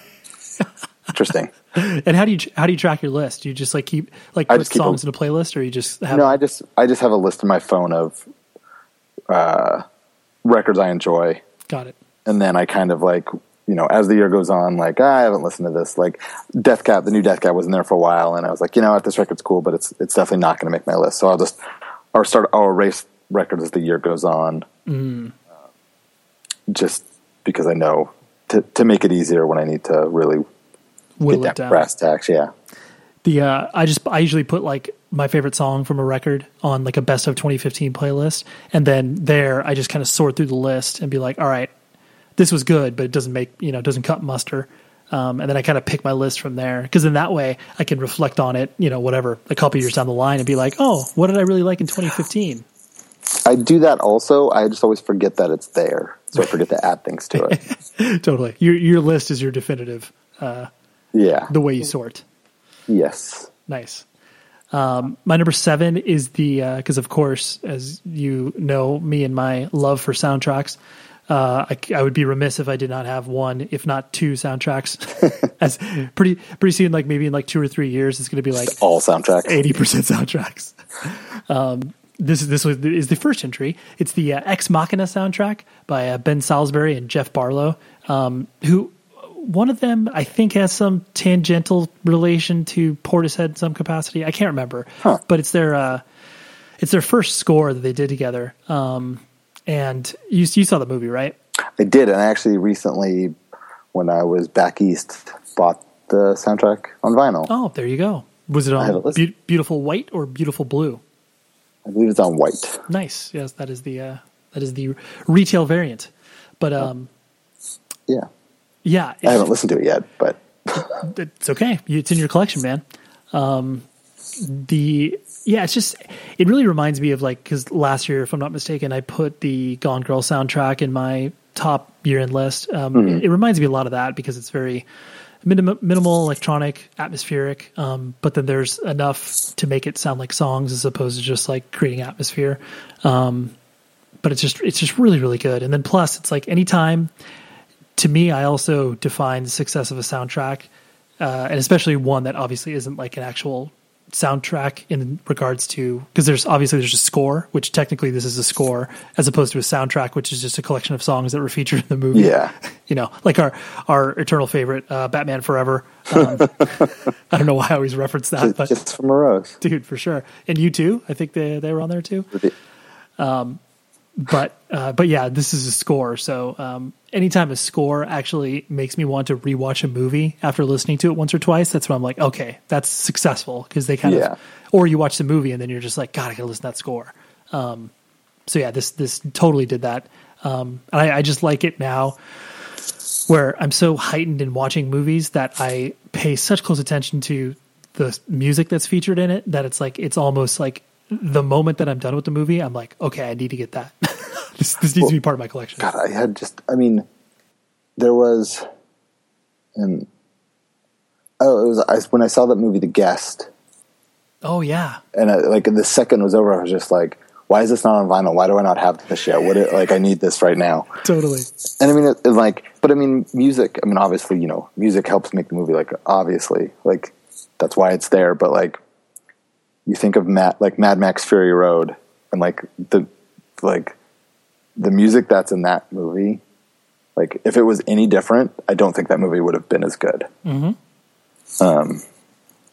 Interesting. And how do you how do you track your list? Do you just like keep like put songs a- in a playlist, or you just have No, I just I just have a list in my phone of uh, records I enjoy, got it? and then I kind of like you know as the year goes on, like "Ah, I haven't listened to this. Like Death Cab, the new Death Cab was in there for a while, and I was like, you know what, this record's cool, but it's it's definitely not going to make my list. So I'll just I'll start I'll erase records as the year goes on, Mm. uh, just because I know to to make it easier when I need to really Get it down brass tacks. Yeah. The uh, I just I usually put like my favorite song from a record on like a best of 2015 playlist, and then there I just kind of sort through the list and be like, all right, this was good, but it doesn't make you know doesn't cut muster. Um, and then I kind of pick my list from there because in that way I can reflect on it, you know, whatever a couple years down the line and be like, oh, what did I really like in 2015? I do that also. I just always forget that it's there, so I forget to add things to it. totally, your your list is your definitive, Yeah. the way you sort. Yes. Nice. Um, my number seven is the because of course, as you know, me and my love for soundtracks. Uh, I, I would be remiss if I did not have one, if not two soundtracks. As pretty pretty soon, like maybe in like two or three years, it's going to be like All soundtracks. eighty percent soundtracks. Um, this is this was is the first entry. It's the uh, Ex Machina soundtrack by uh, Ben Salisbury and Geoff Barlow, um, who one of them I think has some tangential relation to Portishead in some capacity. I can't remember, Huh. but it's their uh, it's their first score that they did together. Um, and you you saw the movie, right? I did, and I actually recently, when I was back east, bought the soundtrack on vinyl. Oh, there you go. Was it on. Beau- beautiful white or beautiful blue? I believe it's on white. Nice. Yes, that is the uh, that is the retail variant. But um, Yeah, yeah, I haven't listened to it yet, but it's okay. It's in your collection, man. Um, the yeah, it's just it really reminds me of like because last year, if I'm not mistaken, I put the Gone Girl soundtrack in my top year end list. Um, it, it reminds me a lot of that because it's very minim- minimal, electronic, atmospheric. Um, but then there's enough to make it sound like songs as opposed to just like creating atmosphere. Um, but it's just it's just really really good. And then plus, it's like anytime to me, I also define the success of a soundtrack, uh, and especially one that obviously isn't like an actual soundtrack in regards to because there's obviously there's a score, which technically this is a score, as opposed to a soundtrack, which is just a collection of songs that were featured in the movie. Yeah. you know, like our our eternal favorite, uh, Batman Forever. Um, I don't know why I always reference that, but Kiss from a Rose. dude, for sure. And U2. I think they they were on there too but uh, but yeah, this is a score. So um, anytime a score actually makes me want to rewatch a movie after listening to it once or twice, that's when I'm like, okay, that's successful because they kind Yeah. of. Or you watch the movie and then you're just like, God, I gotta listen to that score. Um, so yeah, this this totally did that, um, and I, I just like it now. Where I'm so heightened in watching movies that I pay such close attention to the music that's featured in it that it's like it's almost like the moment that I'm done with the movie, I'm like, okay, I need to get that. this, this needs to be part of my collection. God, I had just. I mean, there was, and oh, it was I, when I saw that movie, The Guest, Oh yeah, and I, like the second was over, I was just like, why is this not on vinyl? Why do I not have this yet? What? It, like, I need this right now. totally. And I mean, it, it like, but I mean, music. I mean, obviously, you know, music helps make the movie. Like, obviously, like that's why it's there. But like, you think of Mad, like Mad Max Fury Road, and like the like the music that's in that movie. Like, if it was any different, I don't think that movie would have been as good. Mm-hmm. Um,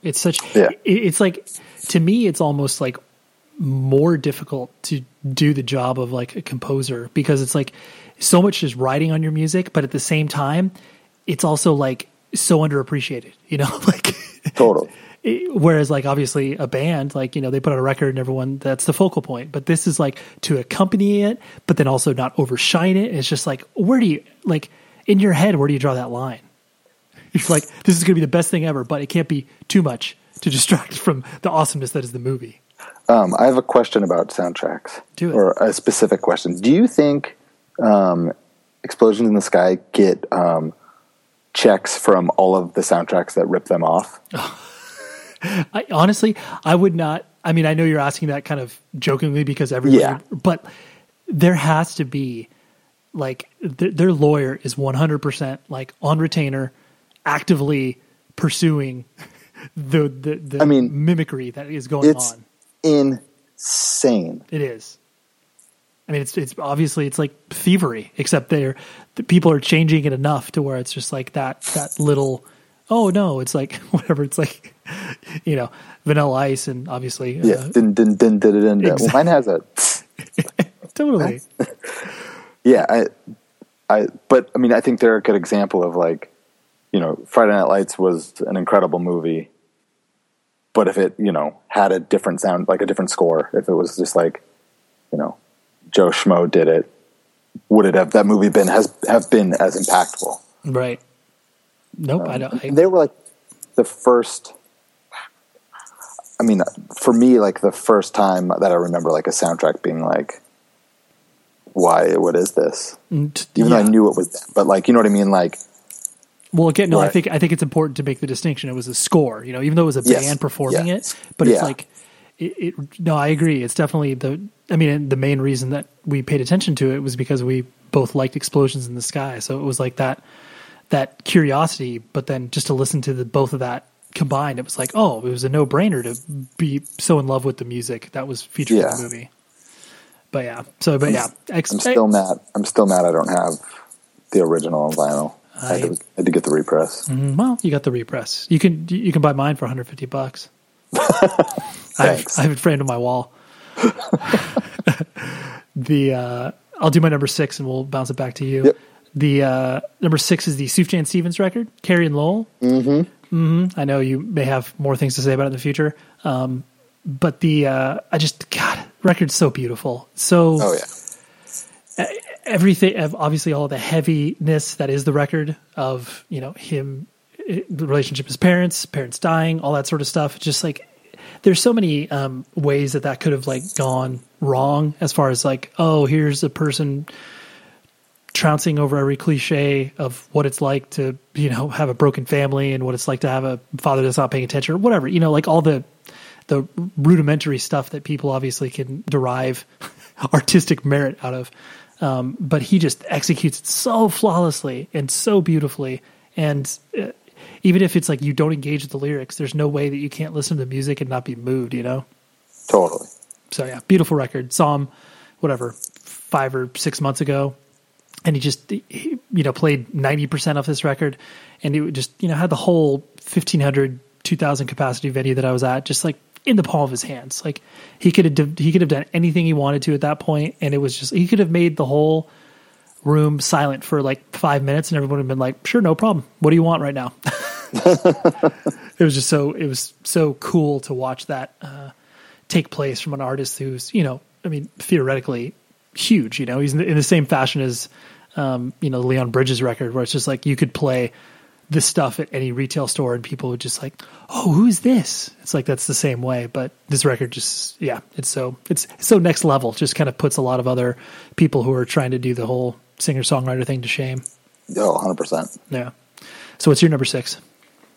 it's such. Yeah. it's like to me, it's almost like more difficult to do the job of like a composer because it's like so much is writing on your music, but at the same time, it's also like so underappreciated. You know, like Total. Whereas like obviously a band like you know they put out a record and everyone that's the focal point but this is like to accompany it but then also not overshine it it's just like where do you like in your head where do you draw that line you're like this is going to be the best thing ever but it can't be too much to distract from the awesomeness that is the movie Um, I have a question about soundtracks, Do it. or a specific question. Do you think um, Explosions in the Sky get um, checks from all of the soundtracks that rip them off? I honestly, I would not. I mean, I know you're asking that kind of jokingly because everybody, Yeah. but there has to be like th- their lawyer is 100% like on retainer, actively pursuing the the, the I mean, mimicry that is going It's on. insane. It is. I mean, it's it's obviously it's like thievery, except they're the people are changing it enough to where it's just like that that little. Oh no! It's like whatever. It's like you know, Vanilla Ice, and obviously, uh, Yeah, din, din, din, din, din, din. Well, mine has a totally. yeah. I, I, but I mean, I think they're a good example of like, you know, Friday Night Lights was an incredible movie, but if it, you know, had a different sound, like a different score, if it was just like, you know, Joe Schmo did it, would it have that movie been has have been as impactful? Right. Nope. I don't. I, they were like the first i mean for me like the first time that i remember like a soundtrack being like why what is this mm, even though i knew it was them. but like you know what i mean like Well, again, no. I think I think it's important to make the distinction. It was a score, you know, even though it was a Yes. band performing Yes. it. But it's Yeah. like, it, it. No, I agree. It's definitely the. I mean, the main reason that we paid attention to it was because we both liked explosions in the sky. So it was like that, that curiosity. But then just to listen to the both of that combined, it was like, oh, it was a no brainer to be so in love with the music that was featured in the movie. But yeah, so but yeah, ex- i'm still mad i'm still mad i don't have the original on vinyl i, had, to, I- had to get the repress Mm, Well, you got the repress. You can you can buy mine for 150 bucks. I have, I have it framed on my wall. the uh, I'll do my number six and we'll bounce it back to you. Yep. The uh, number six is the Sufjan Stevens record, Carrie and Lowell. Mm-hmm. Mm-hmm. I know you may have more things to say about it in the future, um, but the uh, I just God record's so beautiful, so oh yeah everything obviously all the heaviness that is the record of you know him the relationship with his parents parents dying all that sort of stuff just like there's so many um, ways that that could have like gone wrong as far as like oh here's a person trouncing over every cliche of what it's like to you know have a broken family and what it's like to have a father that's not paying attention or whatever you know like all the the rudimentary stuff that people obviously can derive artistic merit out of. Um, but he just executes it so flawlessly and so beautifully. And uh, even if it's like you don't engage with the lyrics there's no way that you can't listen to the music and not be moved you know? Totally. So yeah, beautiful record. Saw him, whatever, five or six months ago, and he just he, you know played ninety percent of this record, and he just you know had the whole 1500, 2000 capacity venue that I was at just like in the palm of his hands. Like he could have he could have done anything he wanted to at that point, and it was just he could have made the whole room silent for like five minutes, and everyone would have been like, "Sure, no problem. What do you want right now?" it was just so it was so cool to watch that uh, take place from an artist who's you know I mean theoretically huge. You know he's in the, in the same fashion as um, you know Leon Bridges record, where it's just like you could play this stuff at any retail store and people would just like, oh, who's this? It's like that's the same way, but this record just yeah, it's so it's so next level. Just kind of puts a lot of other people who are trying to do the whole singer songwriter thing to shame. oh 100% Yeah. So what's your number six?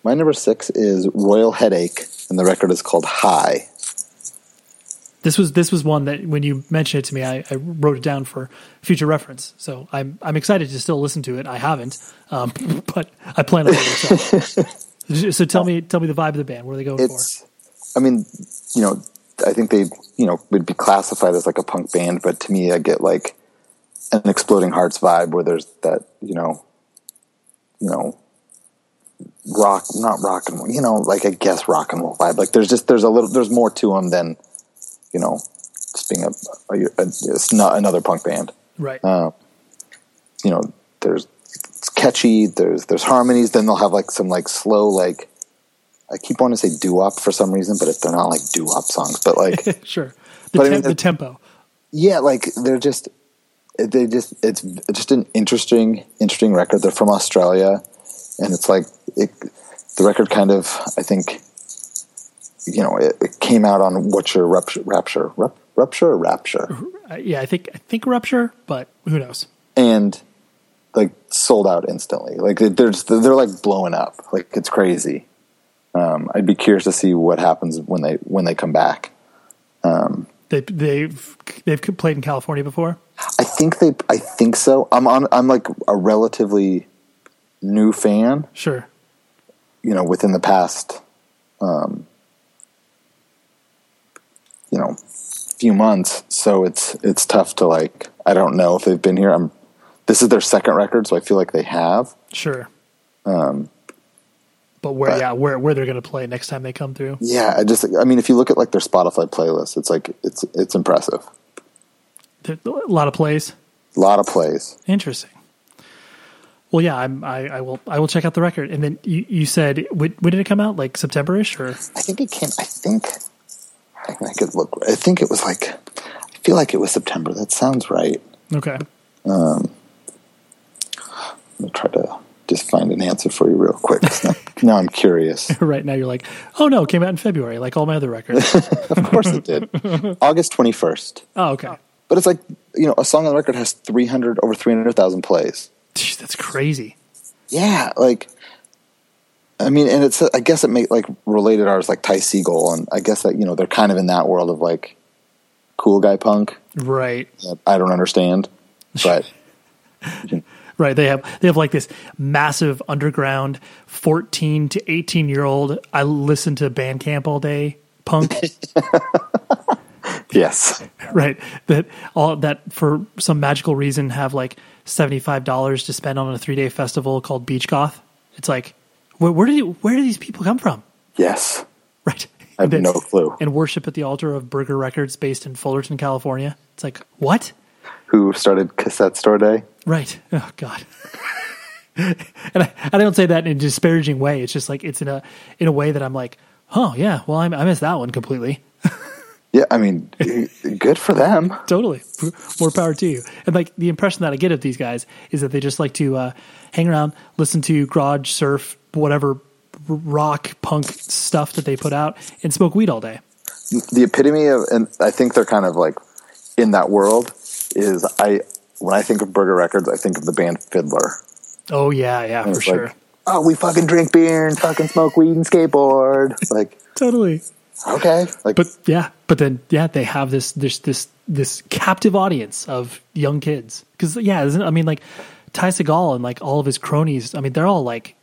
my number six is royal headache and the record is called high This was this was one that when you mentioned it to me, I, I wrote it down for future reference. So I'm I'm excited to still listen to it. I haven't, um, but I plan on doing so. tell me tell me the vibe of the band. What are they going it's i mean you know i think they you know would be classified as like a punk band but to me i get like an exploding hearts vibe where there's that you know you know rock not rock and roll you know like i guess rock and roll vibe like there's just there's a little there's more to them than you know just being a, a, a it's not another punk band? Right. uh, you know, there's it's catchy. There's there's harmonies. Then they'll have like some like slow like I keep wanting to say doo wop for some reason, but if they're not like doo wop songs, but like sure. The, but I mean, the the- tempo. yeah, like they're just they just it's just an interesting interesting record. They're from Australia, and it's like it, the record kind of I think you know it, it came out on what's your rupture rapture Rup, rupture or rapture Uh, yeah, I think I think rupture, but who knows? and like sold out instantly. Like they- they're just, they're like blowing up. Like it's crazy. Um, I'd be curious to see what happens when they when they come back. they they've they've played in California before. I think they. I think so. I'm on. I'm like a relatively new fan. Sure. You know, within the past, um, you know, few months. So it's it's tough to like. I don't know if they've been here. I'm. This is their second record, so I feel like they have. Sure. Um, but where, but, yeah, where where they're going to play next time they come through? Yeah, I just, I mean, if you look at like their Spotify playlist, it's like it's it's impressive. A lot of plays. A lot of plays. Interesting. Well, yeah, I'm, I, I will I will check out the record. And then you, you said when, when did it come out? Like September-ish, or I think it came. I think I could look. I think it was like I feel like it was September. That sounds right. Okay. Um, let me try to just find an answer for you real quick. Now, now, I'm curious. right now, you're like, oh no, it came out in February, like all my other records. of course it did. August 21st. Oh, okay. But it's like you know, a song on the record has 300 over 300,000 plays. Jeez, that's crazy. Yeah, like I mean, and it's I guess it made like related artists like Ty Segall, and I guess that you know they're kind of in that world of like cool guy punk, right? I don't understand, but right they have they have like this massive underground 14 to 18 year old i listen to bandcamp all day punk. Yes. Right that all that for some magical reason have like $75 to spend on a three day festival called beach goth it's like where, where do you, where do these people come from yes right i have no clue and worship at the altar of burger records based in fullerton california it's like what who started cassette store day Right. Oh God. and I, I, don't say that in a disparaging way. It's just like it's in a in a way that I'm like, oh yeah, well I, I missed that one completely. yeah, I mean, good for them. totally, more power to you. And like the impression that I get of these guys is that they just like to uh, hang around, listen to garage, surf, whatever rock punk stuff that they put out, and smoke weed all day. The epitome of, and I think they're kind of like in that world. Is I when I think of Burger Records, I think of the band FIDLAR. Oh yeah, yeah, for sure. Like, oh, we fucking drink beer and fucking smoke weed and skateboard. Like totally. Okay. Like, but yeah, but then yeah, they have this this this this captive audience of young kids. Because yeah, I mean like Ty Segall and like all of his cronies. I mean they're all like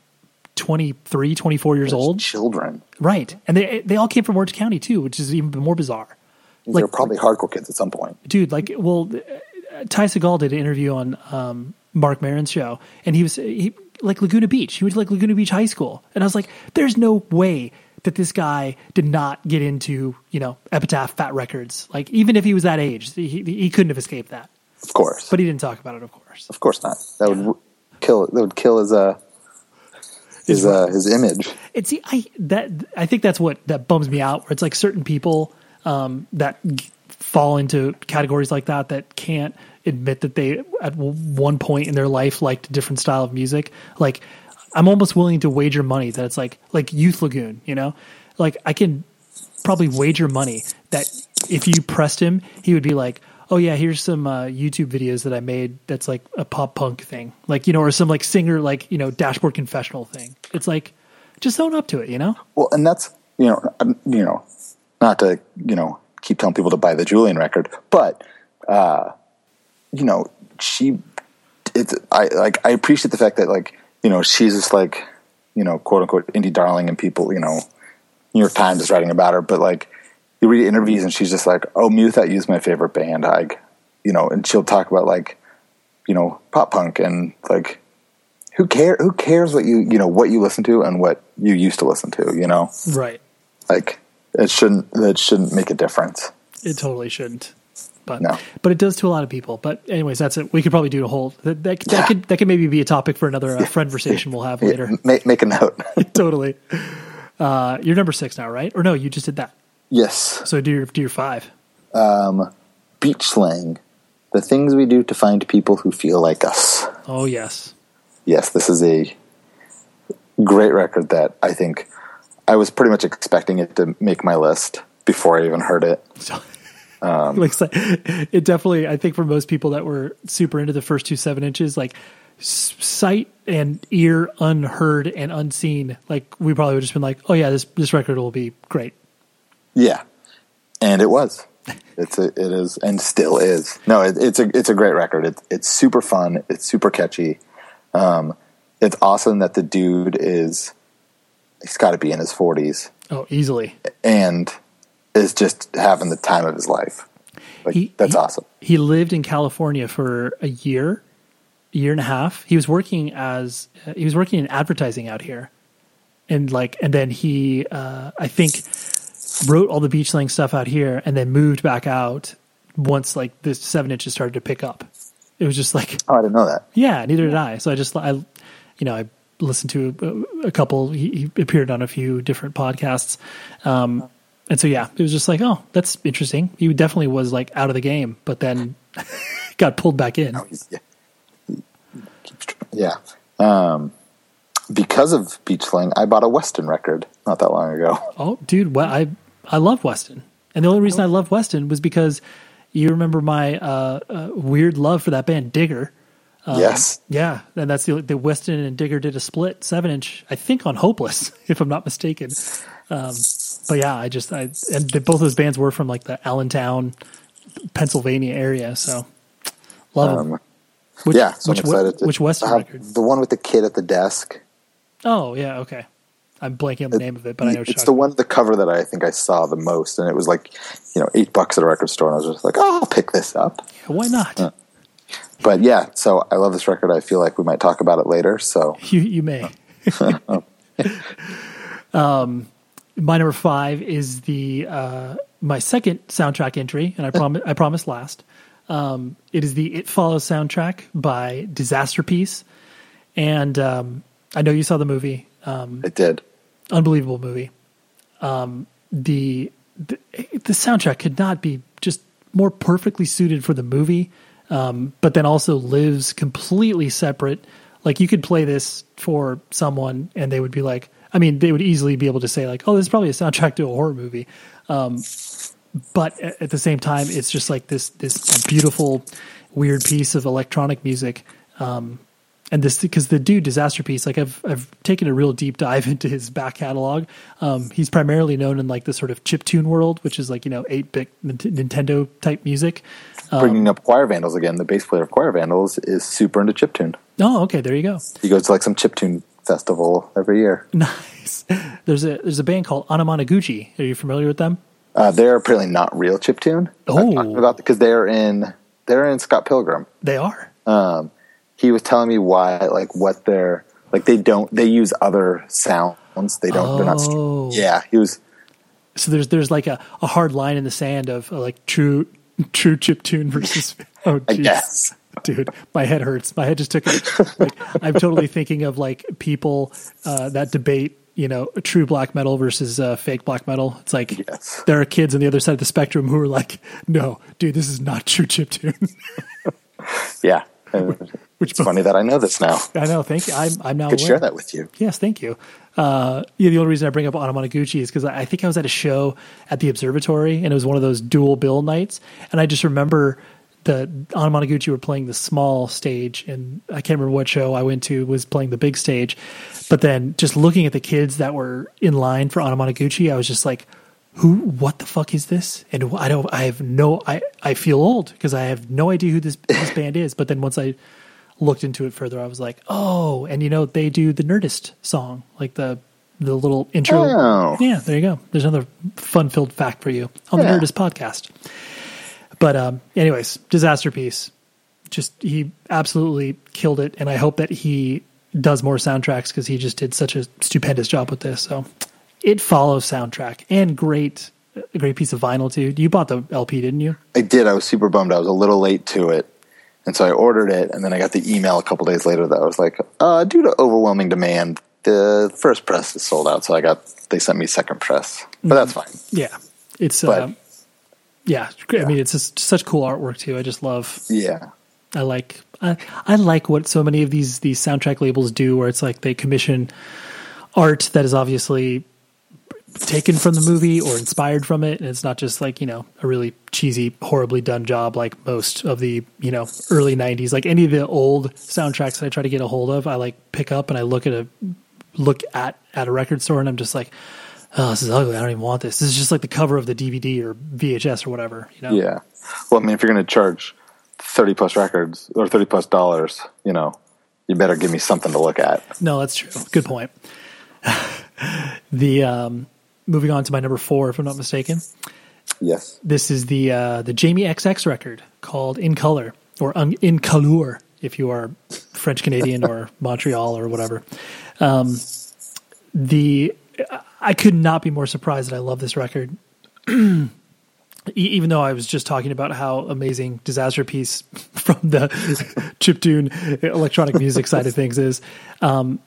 23, 24 years old. Children. Right, and they they all came from Orange County too, which is even more bizarre. They're probably hardcore kids at some point, dude. Like, well, Ty Segall did an interview on um, Marc Maron's show, and he was he, like Laguna Beach. He went to like Laguna Beach High School, and I was like, "There's no way that this guy did not get into you know Epitaph Fat Records. Like even if he was that age, he he couldn't have escaped that. Of course, but he didn't talk about it. Of course, of course not. That yeah. would kill. That would kill his uh his uh, his image. It's I that I think that's what that bums me out. Where it's like certain people um, that fall into categories like that that can't admit that they at one point in their life liked a different style of music like i'm almost willing to wager money that it's like like youth lagoon you know like i can probably wager money that if you pressed him he would be like oh yeah here's some uh, youtube videos that i made that's like a pop punk thing. Like you know or some like singer like you know dashboard confessional thing. It's like just own up to it you know? Well and that's you know you know not to you know keep telling people to buy the Julien record, but uh, you know, she it's I like I appreciate the fact that like you know she's just like you know quote unquote indie darling and people you know New York Times is writing about her, but like you read interviews and she's just like, oh, Muthat is my favorite band, like you know, and she'll talk about like you know pop punk and like who care who cares what you you know what you listen to and what you used to listen to, you know, right? Like it shouldn't that shouldn't make a difference. It totally shouldn't. But no. but it does to a lot of people. But anyways, that's it. We could probably do a whole that that, yeah. that could that could maybe be a topic for another uh, friend conversation we'll have later. Make, make a note. totally. Uh, you're number six now, right? Or no, you just did that. Yes. So do your do your five. Um, beach slang, the things we do to find people who feel like us. Oh yes. Yes, this is a great record that I think I was pretty much expecting it to make my list before I even heard it. Um, like it definitely, I think for most people that were super into the first two seven inches, like sight and ear unheard and unseen, like we probably would have just been like, oh yeah, this this record will be great. Yeah, and it was. It's a, it is and still is. No, it, it's a it's a great record. It's it's super fun. It's super catchy. Um, it's awesome that the dude is he's got to be in his forties Oh, easily. and is just having the time of his life. Like He- that's he- awesome. He lived in California for a year, a year and a half. He was working as uh, he was working in advertising out here, and like, and then he, uh, I think, wrote all the beach slang stuff out here, and then moved back out once like the seven inches started to pick up. It was just like, Oh, I didn't know that. yeah, neither did I. So I just, I, you know, I listened to a, a couple. He, he appeared on a few different podcasts, um, and so yeah, it was just like, oh, that's interesting. He definitely was like out of the game, but then got pulled back in. He's- yeah. He keeps tr- Yeah. Um, because of Beach Slang, I bought a Weston record not that long ago. Oh, dude, well, I I love Weston, and the only reason I love Weston was because you remember my uh, uh, weird love for that band Digger. yes. Yeah, and that's the the Weston and Digger did a split seven inch, I think, on Hopeless, if I'm not mistaken. Um, but yeah, I just I and the, both those bands were from like the Allentown, Pennsylvania area, so love them. Um, Which, yeah. So which, I'm excited. To, which Weston have record? The one with the kid at the desk. Oh yeah, okay. I'm blanking on the name of it, but I know it's the one the cover that I think I saw the most, and it was like, you know, eight bucks at a record store, and I was just like, oh, I'll pick this up. about. Why not? But yeah, so I love this record. I feel like we might talk about it later. So You you may. um, my number five is the uh, my second soundtrack entry, and I promise I promised last. Um, it is the It Follows soundtrack by Disasterpiece, and um, I know you saw the movie. Um, it did. unbelievable movie. Um, the, the the soundtrack could not be just more perfectly suited for the movie, um, but then also lives completely separate. Like you could play this for someone, and they would be like, I mean, they would easily be able to say like, "Oh, this is probably a soundtrack to a horror movie," um, but at, at the same time, it's just like this this beautiful, weird piece of electronic music. Um, and this because the dude Disasterpiece like i've i've taken a real deep dive into his back catalog um he's primarily known in like the sort of chip tune world which is like you know 8-bit nintendo type music Bringing up Choir Vandals again, the bass player of Choir Vandals is super into chiptune. oh okay there you go He goes to like some chiptune festival every year. nice there's a there's a band called anamanaguchi are you familiar with them Uh, they're apparently not real chiptune. Oh. about because they're in they're in Scott Pilgrim. they are Um, he was telling me why, like what they're like. They don't. They use other sounds. They don't. They're not. Oh. Yeah, he was. so there's there's like a, a hard line in the sand of uh, like true true chip tune versus oh guess. dude my head hurts my head just took it like i'm totally thinking of like people uh, that debate you know true black metal versus uh, fake black metal it's like Yes. there are kids on the other side of the spectrum who are like no dude this is not true chip tune Yeah. Which it's funny that I know this now. i know thank you i'm, I'm now Could aware. share that with you. Yes, thank you. Uh, yeah, the only reason I bring up Anamanaguchi is because I, I think I was at a show at the observatory and it was one of those dual bill nights. And I just remember the Anamanaguchi were playing the small stage and I can't remember what show I went to was playing the big stage. But then just looking at the kids that were in line for Anamanaguchi, I was just like, who, what the fuck is this? And I don't, I have no, I, I feel old because I have no idea who this, this band is. But then once I looked into it further, I was like, oh, and you know, they do the Nerdist song, like the the little intro. Oh. Yeah, there you go. There's another fun filled fact for you on the Nerdist podcast. But um, anyways, Disasterpiece. Just he absolutely killed it, and I hope that he does more soundtracks because he just did such a stupendous job with this. So it follows soundtrack and great, a great piece of vinyl too. You bought the LP, didn't you? I did. I was super bummed. I was a little late to it. And so I ordered it, and then I got the email a couple days later that was like, uh, due to overwhelming demand, the first press is sold out. So I got, they sent me second press. But that's fine. Yeah, it's But- uh, yeah. great. I mean, it's just such cool artwork too. I just love. Yeah. I like. I, I like what so many of these these soundtrack labels do, where it's like they commission art that is obviously taken from the movie or inspired from it, and it's not just like you know a really cheesy, horribly done job like most of the you know early '90s. Like any of the old soundtracks that I try to get a hold of, I like pick up and I look at a look at at a record store, and I'm just like, oh, this is ugly. I don't even want this. This is just like the cover of the DVD or VHS or whatever. You know? Yeah. Well, I mean, if you're going to charge thirty plus records or thirty plus dollars, you know, you better give me something to look at. No, that's true. Good point. the um, moving on to my number four, if I'm not mistaken. Yes. This is the uh, the Jamie XX record called In Color or Un- In Couleur, if you are French Canadian or Montreal or whatever. Um, the I could not be more surprised that I love this record. Even though I was just talking about how amazing Disasterpiece from the chiptune electronic music side of things is, um,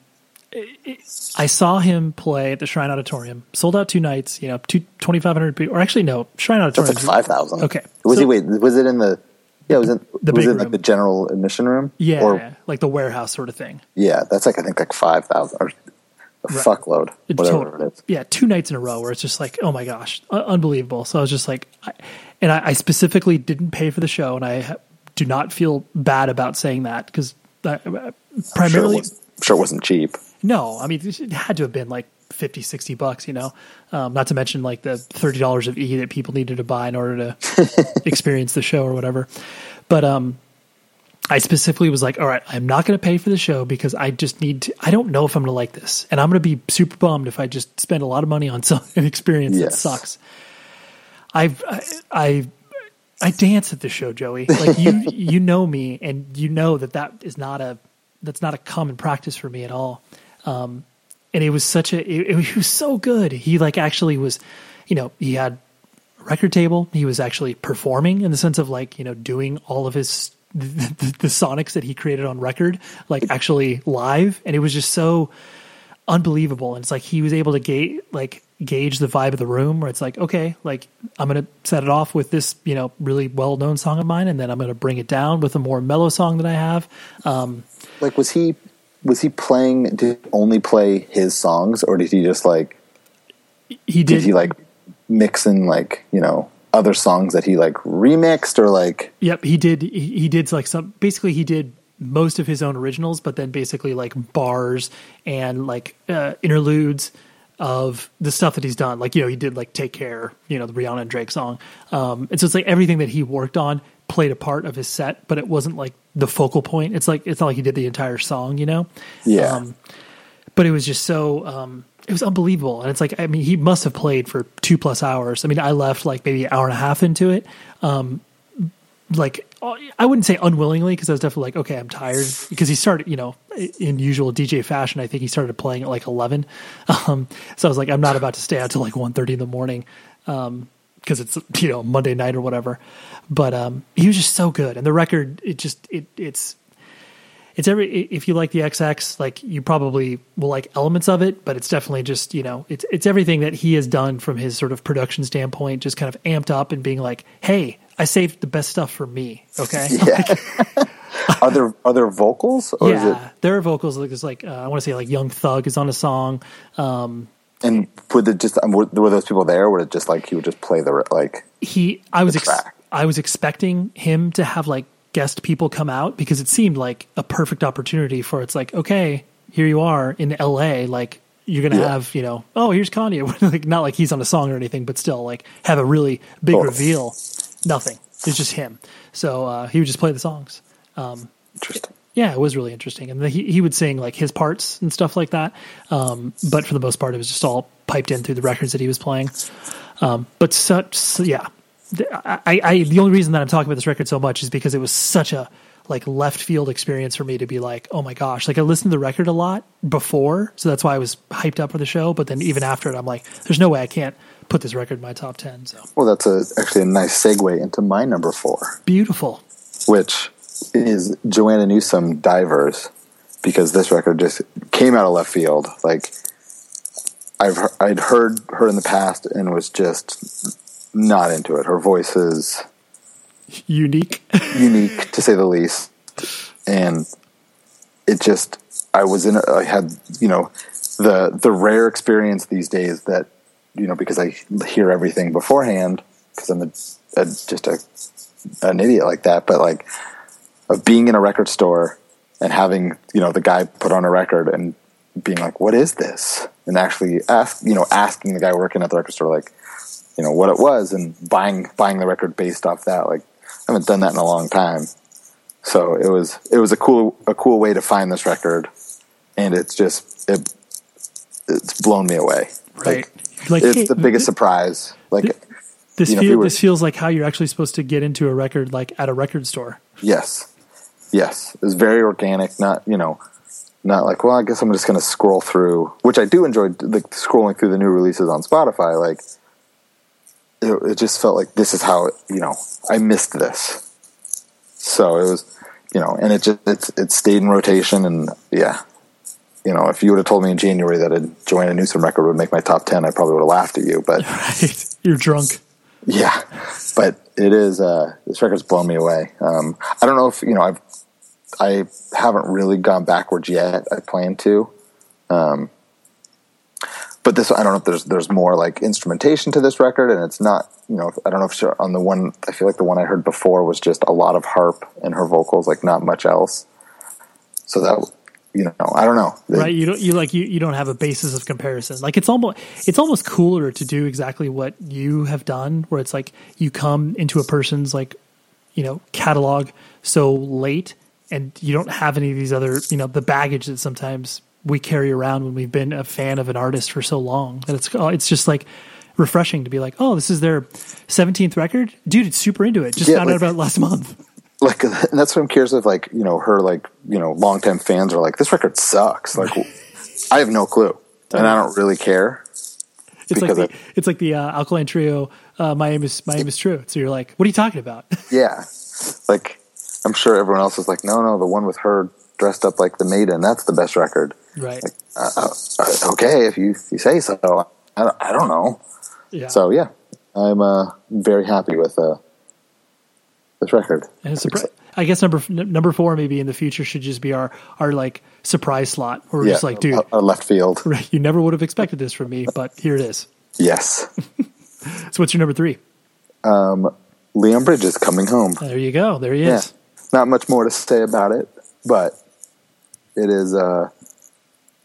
I saw him play at the Shrine Auditorium, sold out two nights, you know, two, 2,500 people, or actually, no, Shrine That's Auditorium. like five thousand. Okay. Was So- he? Wait, was it in the? Yeah, was it? The was it like room. the general admission room? Yeah, Or like the warehouse sort of thing. yeah, that's like I think like five thousand or a fuckload, whatever total- it is. Yeah, two nights in a row where it's just like, oh my gosh, un- unbelievable. So I was just like, I, and I, I specifically didn't pay for the show, and I ha- do not feel bad about saying that because Sure, it primarily, was, sure it wasn't cheap. No, I mean, it had to have been like 50, 60 bucks, you know, um, not to mention like the $30 of E that people needed to buy in order to experience the show or whatever. But, um, I specifically was like, all right, I'm not going to pay for the show because I just need to, I don't know if I'm going to like this. And I'm going to be super bummed if I just spend a lot of money on some an experience that sucks. I've, I, I, I dance at the show, Joey. Like you, you know me and you know that that is not a, that's not a common practice for me at all. Um, and it was such a, it, it was so good. He like actually was, you know, he had record table. He was actually performing in the sense of like, you know, doing all of his, the, the, the sonics that he created on record, like actually live. And it was just so unbelievable. And it's like, he was able to gauge, like gauge the vibe of the room where it's like, okay, like I'm to set it off with this, you know, really well known song of mine. And then I'm to bring it down with a more mellow song that I have. Um, Like, was he? Was he playing? Did he only play his songs, or did he just like? he Did did, he like mix in like you know other songs that he like remixed or like? Yep, he did. He, he did like some. Basically, he did most of his own originals, but then basically like bars and like uh, interludes of the stuff that he's done. Like you know, he did like "Take Care," you know, the Rihanna and Drake song. Um, and so it's like everything that he worked on played a part of his set, but it wasn't like the focal point. It's like it's not like he did the entire song, you know. Yeah. Um, but it was just so um, it was unbelievable and it's like i mean he must have played for two plus hours i mean i left like maybe an hour and a half into it um, like i wouldn't say unwillingly because i was definitely like okay i'm tired because he started you know in usual dj fashion i think he started playing at like 11 um, so i was like i'm not about to stay out till like 1.30 in the morning because it's you know monday night or whatever but um, he was just so good and the record it just it it's it's every if you like the XX, like you probably will like elements of it, but it's definitely just you know it's it's everything that he has done from his sort of production standpoint, just kind of amped up and being like, hey, I saved the best stuff for me. Okay, Yeah. are there are there vocals or is it? yeah, there are vocals like there's like uh, I want to say like Young Thug is on a song. Um, And would it just um, were, were those people there? Or would it just like he would just play the like? he I was ex- I was expecting him to have like guest people come out because it seemed like a perfect opportunity for it's like okay here you are in LA like you're gonna Yeah. have you know oh here's Kanye like not like he's on a song or anything but still like have a really big Oh. reveal nothing it's just him so uh, he would just play the songs Interesting. Yeah, it was really interesting, and he he would sing like his parts and stuff like that. Um, but for the most part, it was just all piped in through the records that he was playing. Um, but such, yeah, The- I, I the only reason that I'm talking about this record so much is because it was such a like left field experience for me to be like, oh my gosh, like I listened to the record a lot before, so that's why I was hyped up for the show. But then even after it, I'm like, there's no way I can't put this record in my top ten. So Well, that's a, actually a nice segue into my number four, beautiful. which is Joanna Newsom "Divers," because this record just came out of left field. Like I've I'd heard her in the past and was just not into it. Her voice is Unique. unique to say the least, and it just I was in. I had you know the the rare experience these days that you know because I hear everything beforehand because I'm a, a just a an idiot like that, but like of being in a record store and having you know the guy put on a record and being like, "What is this?" and actually ask, you know, asking the guy working at the record store, like, you know, what it was and buying, buying the record based off that. Like, I haven't done that in a long time. So it was, it was a cool, a cool way to find this record. And it's just, it, it's blown me away. Right. Like, Like, it's hey, the biggest th- surprise. Like, This you know, feel, were- this feels like how you're actually supposed to get into a record, like at a record store. Yes. Yes. It was very organic, not, you know, not like, well, I guess I'm just going to scroll through, which I do enjoy, like scrolling through the new releases on Spotify. Like, it, it just felt like this is how, you know, I missed this. So it was, you know, and it just, it's, it stayed in rotation and yeah. You know, if you would have told me in January that a Joanna Newsom record would make my top 10, I probably would have laughed at you, but Right. You're drunk. Yeah, but it is. Uh, this record's blown me away. Um, I don't know if you know. I've I haven't really gone backwards yet. I plan to. Um, but this, I don't know if there's there's more like instrumentation to this record, and it's not. You know, I don't know if on the one. I feel like the one I heard before was just a lot of harp and her vocals, like not much else. So that you know, I don't know. right you don't you like you, you don't have a basis of comparison. Like it's almost it's almost cooler to do exactly what you have done where it's like you come into a person's like you know catalog so late and you don't have any of these other you know the baggage that sometimes we carry around when we've been a fan of an artist for so long that it's oh, it's just like refreshing to be like oh this is their 17th record? Dude it's super into it. Just Yeah, found out about last month like and that's what I'm curious of. like you know her like you know longtime fans are like this record sucks. Like I have no clue, and I don't really care. It's like the, I- it's like the uh, alkaline trio. Uh, my aim is my aim is true. So you're like, what are you talking about? Yeah, like I'm sure everyone else is like, no, no, the one with her dressed up like the maiden, that's the best record. right. Uh, okay, if you if you say so. I don't, I don't know. Yeah. So yeah, I'm uh, very happy with uh, this record. and it's I guess number number four maybe in the future should just be our our like surprise slot. Where we're yeah, just like, dude, a, left field. right, you never would have expected this from me, but here it is. Yes, So what's your number three? Leon Bridges coming home. There you go. There he Yeah, is. not much more to say about it, but it is. Uh,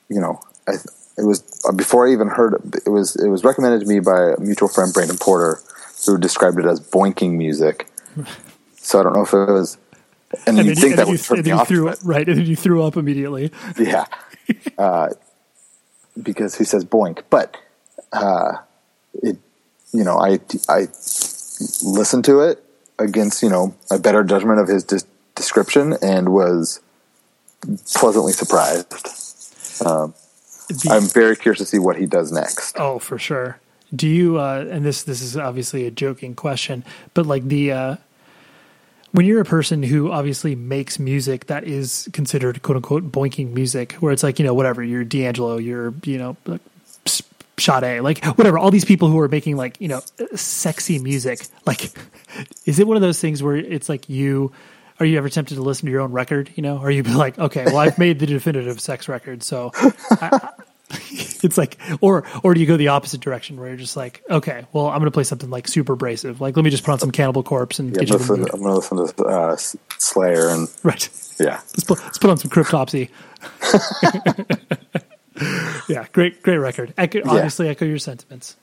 you know, I, it was before I even heard it, it was. It was recommended to me by a mutual friend, Brandon Porter, who described it as boinking music. So I don't know if it was. And, And you'd think you, that would you, turn me off. threw right, and then you threw up immediately. Yeah. Uh, because he says boink. But, uh, it, you know, I, I listened to it against, you know, a better judgment of his des- description and was pleasantly surprised. Um, The- I'm very curious to see what he does next. Oh, for sure. Do you? Uh, and this this is obviously a joking question, but like the uh, when you're a person who obviously makes music that is considered quote unquote boinking music, where it's like you know whatever you're D'Angelo, you're you know like, Sade, like whatever, all these people who are making like you know sexy music. Like, is it one of those things where it's like you? Are you ever tempted to listen to your own record? You know, or you be like, okay, well, I've made the definitive sex record, so it's like or or do you go the opposite direction where you're just like okay well i'm gonna play something like super abrasive. Like let me just put on some cannibal corpse and Yeah, get you in the listen, mood. I'm going to listen to uh, Slayer and right. Yeah, let's put, let's put on some cryptopsy. Yeah great great record. Echo, obviously echo your sentiments.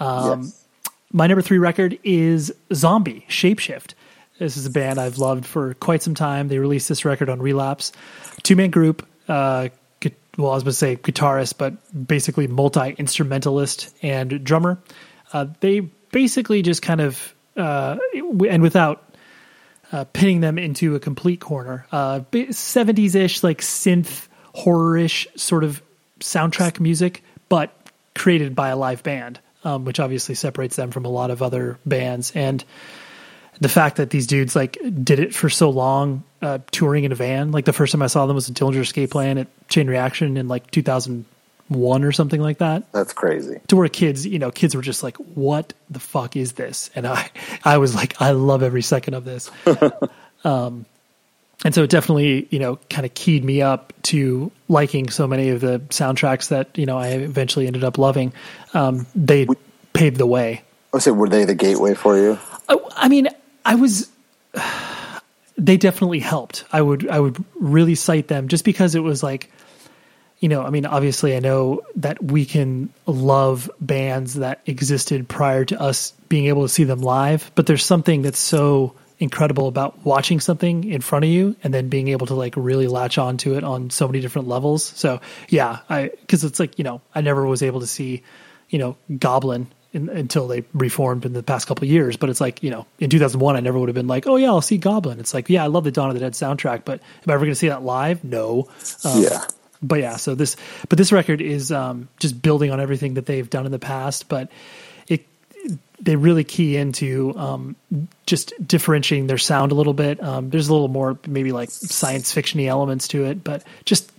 Yes. my number three record is Zombi shapeshift. This is a band i've loved for quite some time. They released this record on relapse. Two-man group uh well i was going to say guitarist but basically multi-instrumentalist and drummer uh, they basically just kind of uh, and without uh, pinning them into a complete corner. Uh, 70s ish, like synth horror ish sort of soundtrack music, but created by a live band, um, which obviously separates them from a lot of other bands. And the fact that these dudes like did it for so long, uh, touring in a van. Like the first time I saw them was at Dillinger Escape Plan at Chain Reaction in like 2001 or something like that That's crazy. to where kids, you know, kids were just like, "What the fuck is this?" And I, I was like, "I love every second of this." um, and so it definitely, you know, kind of keyed me up to liking so many of the soundtracks that you know I eventually ended up loving. Um, they paved the way. I say, were they the gateway for you? I, I mean, I was. They definitely helped. I would I would really cite them just because it was like you know, I mean, obviously, I know that we can love bands that existed prior to us being able to see them live, but there's something that's so incredible about watching something in front of you and then being able to like really latch onto it on so many different levels. So yeah, I because it's like you know I never was able to see you know Goblin in, until they reformed in the past couple of years. But it's like you know in 2001 I never would have been like oh yeah I'll see Goblin. It's like yeah I love the Dawn of the Dead soundtrack, but am I ever going to see that live? No. Um, yeah. But yeah, so this but this record is um, just building on everything that they've done in the past, but it they really key into um, just differentiating their sound a little bit. Um, there's a little more maybe like science fictiony elements to it, but just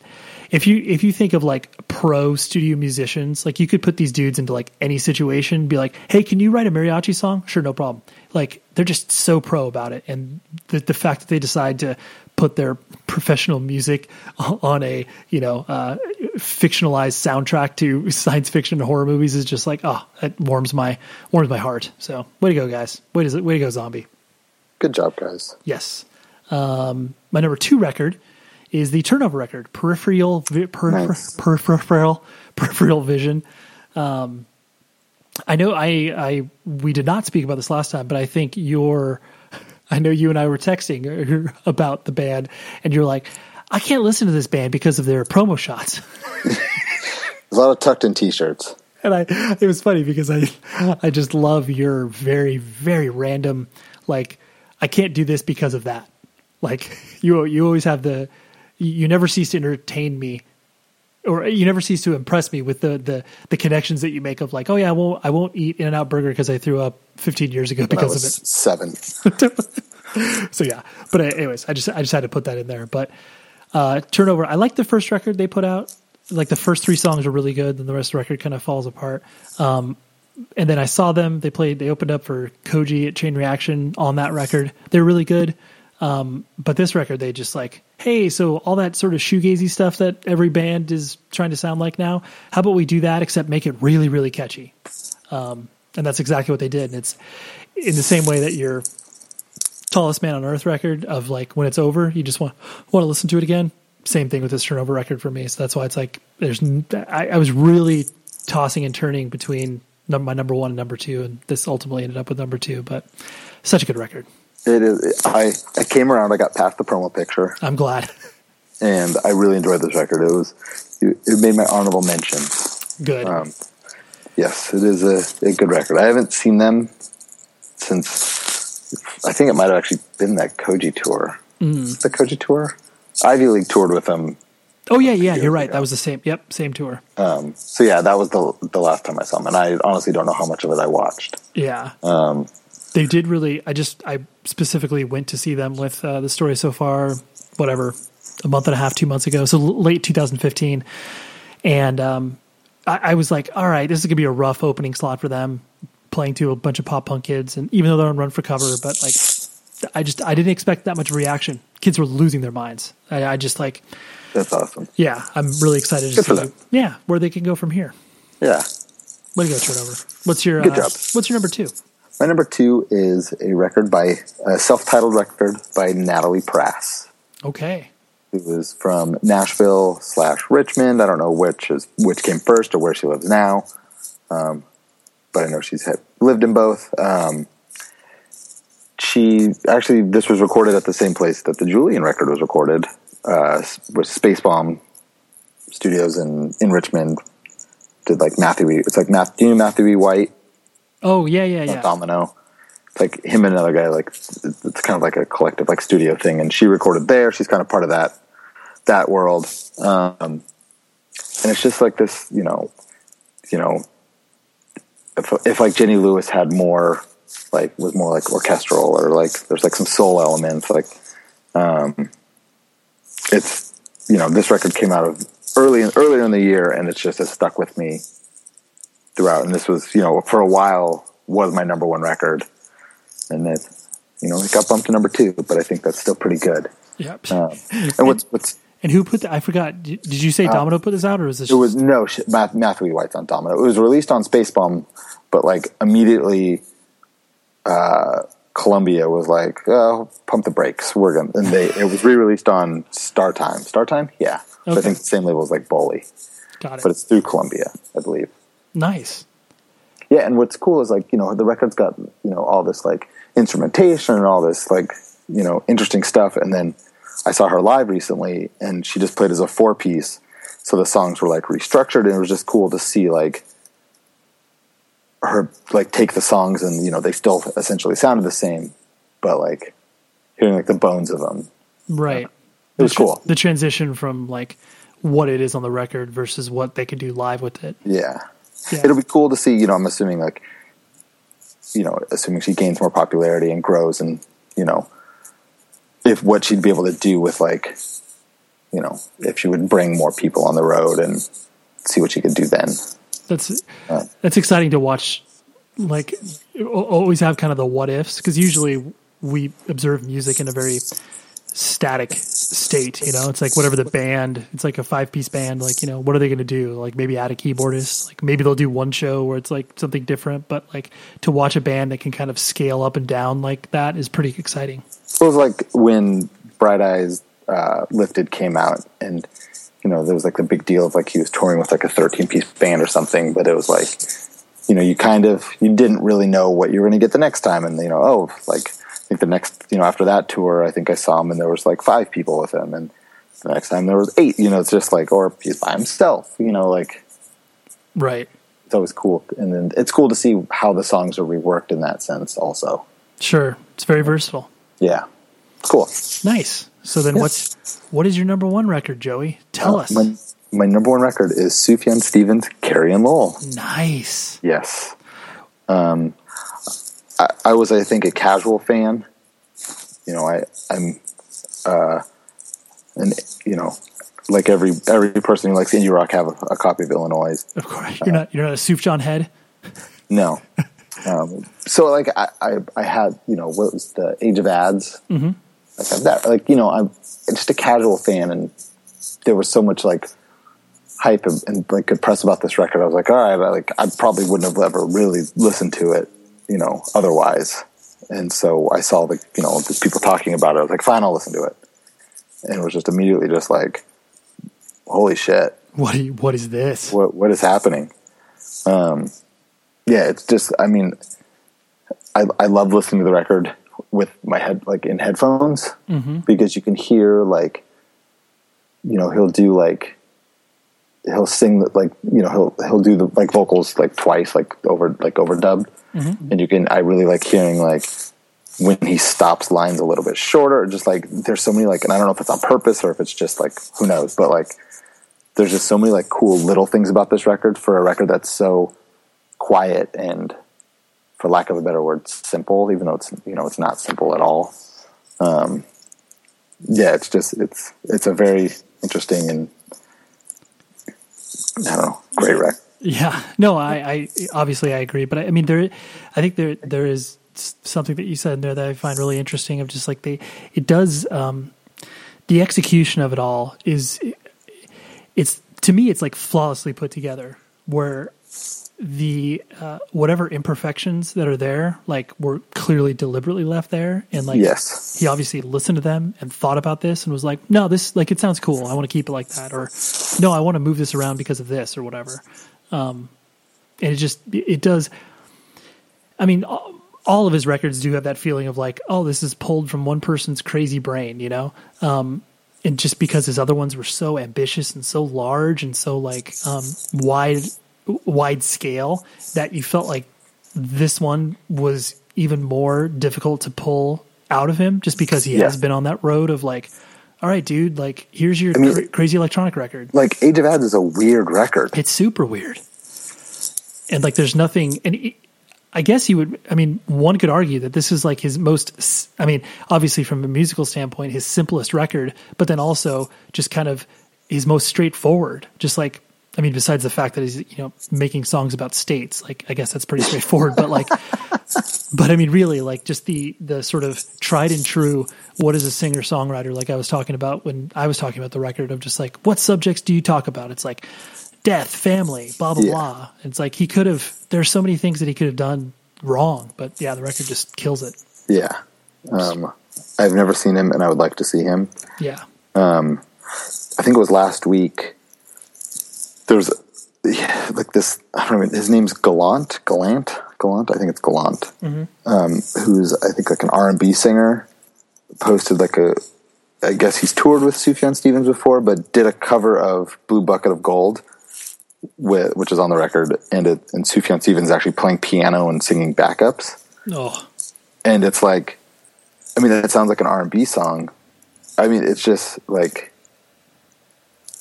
if you if you think of like pro studio musicians, like you could put these dudes into like any situation, be like, "Hey, can you write a mariachi song?" Sure, no problem. Like they're just so pro about it, and the the fact that they decide to put their professional music on a you know uh, fictionalized soundtrack to science fiction and horror movies is just like oh, it warms my warms my heart. So way to go, guys! Way to way to go, Zombi! Good job, guys. Yes. Um, my number two record is the turnover record, peripheral, per, Nice. per, peripheral, peripheral vision. Um, I know I, I, we did not speak about this last time, but I think your, I know you and I were texting about the band, and you're like, I can't listen to this band because of their promo shots. A lot of tucked in t-shirts. and I it was funny because I I just love your very very random like I can't do this because of that. Like you you always have the you never cease to entertain me or you never cease to impress me with the the the connections that you make of like oh yeah I won't I won't eat In and Out Burger because I threw up 15 years ago because was of seven. it. So yeah, but anyways, I just I just had to put that in there. But uh, turnover, I like the first record they put out. Like the first three songs are really good, then the rest of the record kind of falls apart. Um, and then I saw them. They played. They opened up for Koji at Chain Reaction on that record. They're really good. Um, but this record, they just like, hey, so all that sort of shoegazy stuff that every band is trying to sound like now. How about we do that, except make it really, really catchy? Um, and that's exactly what they did. And it's in the same way that your tallest man on earth record of like when it's over, you just want want to listen to it again. Same thing with this turnover record for me. So that's why it's like there's. I, I was really tossing and turning between my number one and number two, and this ultimately ended up with number two. But such a good record. It is. I I came around. I got past the promo picture, I'm glad. and I really enjoyed this record. It was. It, made my honorable mention. Good. Um, yes, it is a, a good record. I haven't seen them since. I think it might have actually been that Koji tour. Mm. The Koji tour. Ivy League toured with them. oh yeah, yeah, you're right. ago. That was the same. Yep, same tour. Um, so yeah, that was the the last time I saw them, and I honestly don't know how much of it I watched. Yeah. Um, they did really i just i specifically went to see them with uh, the story so far whatever a month and a half two months ago so late 2015 and um, I, I was like all right this is gonna be a rough opening slot for them playing to a bunch of pop punk kids and even though they're on run for cover but like i just i didn't expect that much reaction kids were losing their minds i, I just like that's awesome. yeah i'm really excited to Good for see them. yeah where they can go from here Yeah. way to go turnover what's your Good uh, job. what's your number two My number two is a record by a self-titled record by Natalie Prass, okay who is from Nashville slash Richmond. I don't know which is which came first or where she lives now, um, but I know she's had, lived in both. Um, she actually this was recorded at the same place that the Julien record was recorded, uh, with Spacebomb Studios in in Richmond. Did like Matthew E. It's like Math, do you know Matthew E. White? Oh yeah yeah yeah Domino. It's like him and another guy. Like it's kind of like a collective like studio thing, and she recorded there. She's kind of part of that that world, um, and it's just like this. You know, you know, if if like Jenny Lewis had more like was more like orchestral or like there's like some soul elements like um it's you know this record came out of early earlier in the year and it's just has stuck with me throughout and this was you know for a while was my number one record and it you know it got bumped to number two but i think that's still pretty good Yep. um, and what's what's and who put the, I forgot. Did you say Domino put this out or was this Uh, it was no Math, Matthew E. White's on Domino. It was released on Spacebomb, but like immediately, uh, Columbia was like, "Oh, pump the brakes. We're gonna." And they it was re-released on Startime. Star Time, yeah. So I think the same label as like Bully, Got it. but it's through Columbia, I believe. Nice. Yeah, and what's cool is like you know the record's got you know all this like instrumentation and all this like you know interesting stuff, and then I saw her live recently, and she just played as a four piece, so the songs were like restructured, and it was just cool to see like her like take the songs, and you know they still essentially sounded the same, but like hearing like the bones of them, Right. it was the, tr- cool. The transition from like what it is on the record versus what they could do live with it. Yeah. Yeah. It'll be cool to see, you know, I'm assuming like, you know, assuming she gains more popularity and grows and, you know, if what she'd be able to do with like, you know, if she would bring more people on the road and see what she could do then. That's Uh, that's exciting to watch. Like always have kind of the what ifs because usually we observe music in a very static state. You know, it's like whatever the band. It's like a five piece band. Like you know, what are they going to do? Like maybe add a keyboardist. Like maybe they'll do one show where it's like something different. But like to watch a band that can kind of scale up and down like that is pretty exciting. It was like when Bright Eyes uh, Lifted came out and, you know, there was like the big deal of like he was touring with like a 13 piece band or something, but it was like, you know, you kind of, you didn't really know what you were going to get the next time. And, you know, oh, like, think the next, you know, after that tour, I think I saw him and there was like five people with him. And the next time there was eight, you know, it's just like, or he's by himself, you know, like, Right. it's always cool. And then it's cool to see how the songs are reworked in that sense also. Sure. It's very versatile. Yeah. Cool. Nice. So then, what's what is your number one record, Joey? Tell us. My, my number one record is Sufjan Stevens, Carrie and Lowell. nice. Yes. Um, I, I was, I think, a casual fan. You know, I, I'm, uh, and you know, like every every person who likes indie rock, have a, a copy of Illinois. Of course, you're not you're not a Soup John head. No. um, so like I, I, I had, you know, what was the age of Adz? Mm-hmm. Like that, like, you know, I'm just a casual fan and there was so much like hype and, and like good press about this record. I was like, all right, I, like I probably wouldn't have ever really listened to it, you know, otherwise. And so I saw the, you know, the people talking about it. I was like, fine, I'll listen to it. And it was just immediately just like, holy shit What you, what is this? what what is happening um yeah it's just i mean i i love listening to the record with my head like in headphones because you can hear like you know he'll do like he'll sing like you know he'll he'll do the like vocals like twice like over like overdubbed and you can i really like hearing like when he stops lines a little bit shorter just like there's so many like and i don't know if it's on purpose or if it's just like who knows but like there's just so many like cool little things about this record for a record that's so quiet and for lack of a better word simple even though it's you know it's not simple at all. Um yeah it's just it's it's a very interesting and i don't know great record Yeah, no, I, I obviously I agree, but I, I mean there, I think there there is something that you said in there that I find really interesting of just like they it does um, the execution of it all is it's to me it's like flawlessly put together where the uh, whatever imperfections that are there like were clearly deliberately left there and like Yes. he obviously listened to them and thought about this and was like no this like it sounds cool. I want to keep it like that or no i want to move this around because of this or whatever um and it just it does i mean all- of his records do have that feeling of like oh this is pulled from one person's crazy brain you know um and just because his other ones were so ambitious and so large and so like um wide wide scale that you felt like this one was even more difficult to pull out of him just because he Yeah. has been on that road of like all right dude like here's your mean- cra- crazy electronic record. like age of Adz is a weird record. It's super weird. And like there's nothing and it, i guess you would i mean one could argue that this is like his most I mean obviously from a musical standpoint his simplest record but then also just kind of his most straightforward. Just like i mean besides the fact that he's you know making songs about states like i guess that's pretty straightforward but like but I mean, really, like just the the sort of tried and true. What is a singer songwriter? Like I was talking about when I was talking about the record of just like what subjects do you talk about? It's like death, family, blah blah Yeah. blah. It's like he could have. There's so many things that he could have done wrong, but yeah, the record just kills it. yeah um i've never seen him and i would like to see him Yeah, I think it was last week. There's yeah, like this. I don't know. His name's Gallant. Gallant. Gallant. I think it's Gallant. Um, who's I think like an R and B singer. Posted like a. I guess he's toured with Sufjan Stevens before, but did a cover of "Blue Bucket of Gold," with, which is on the record, and it and Sufjan Stevens actually playing piano and singing backups Oh, and it's like i mean it sounds like an r&b song i mean it's just like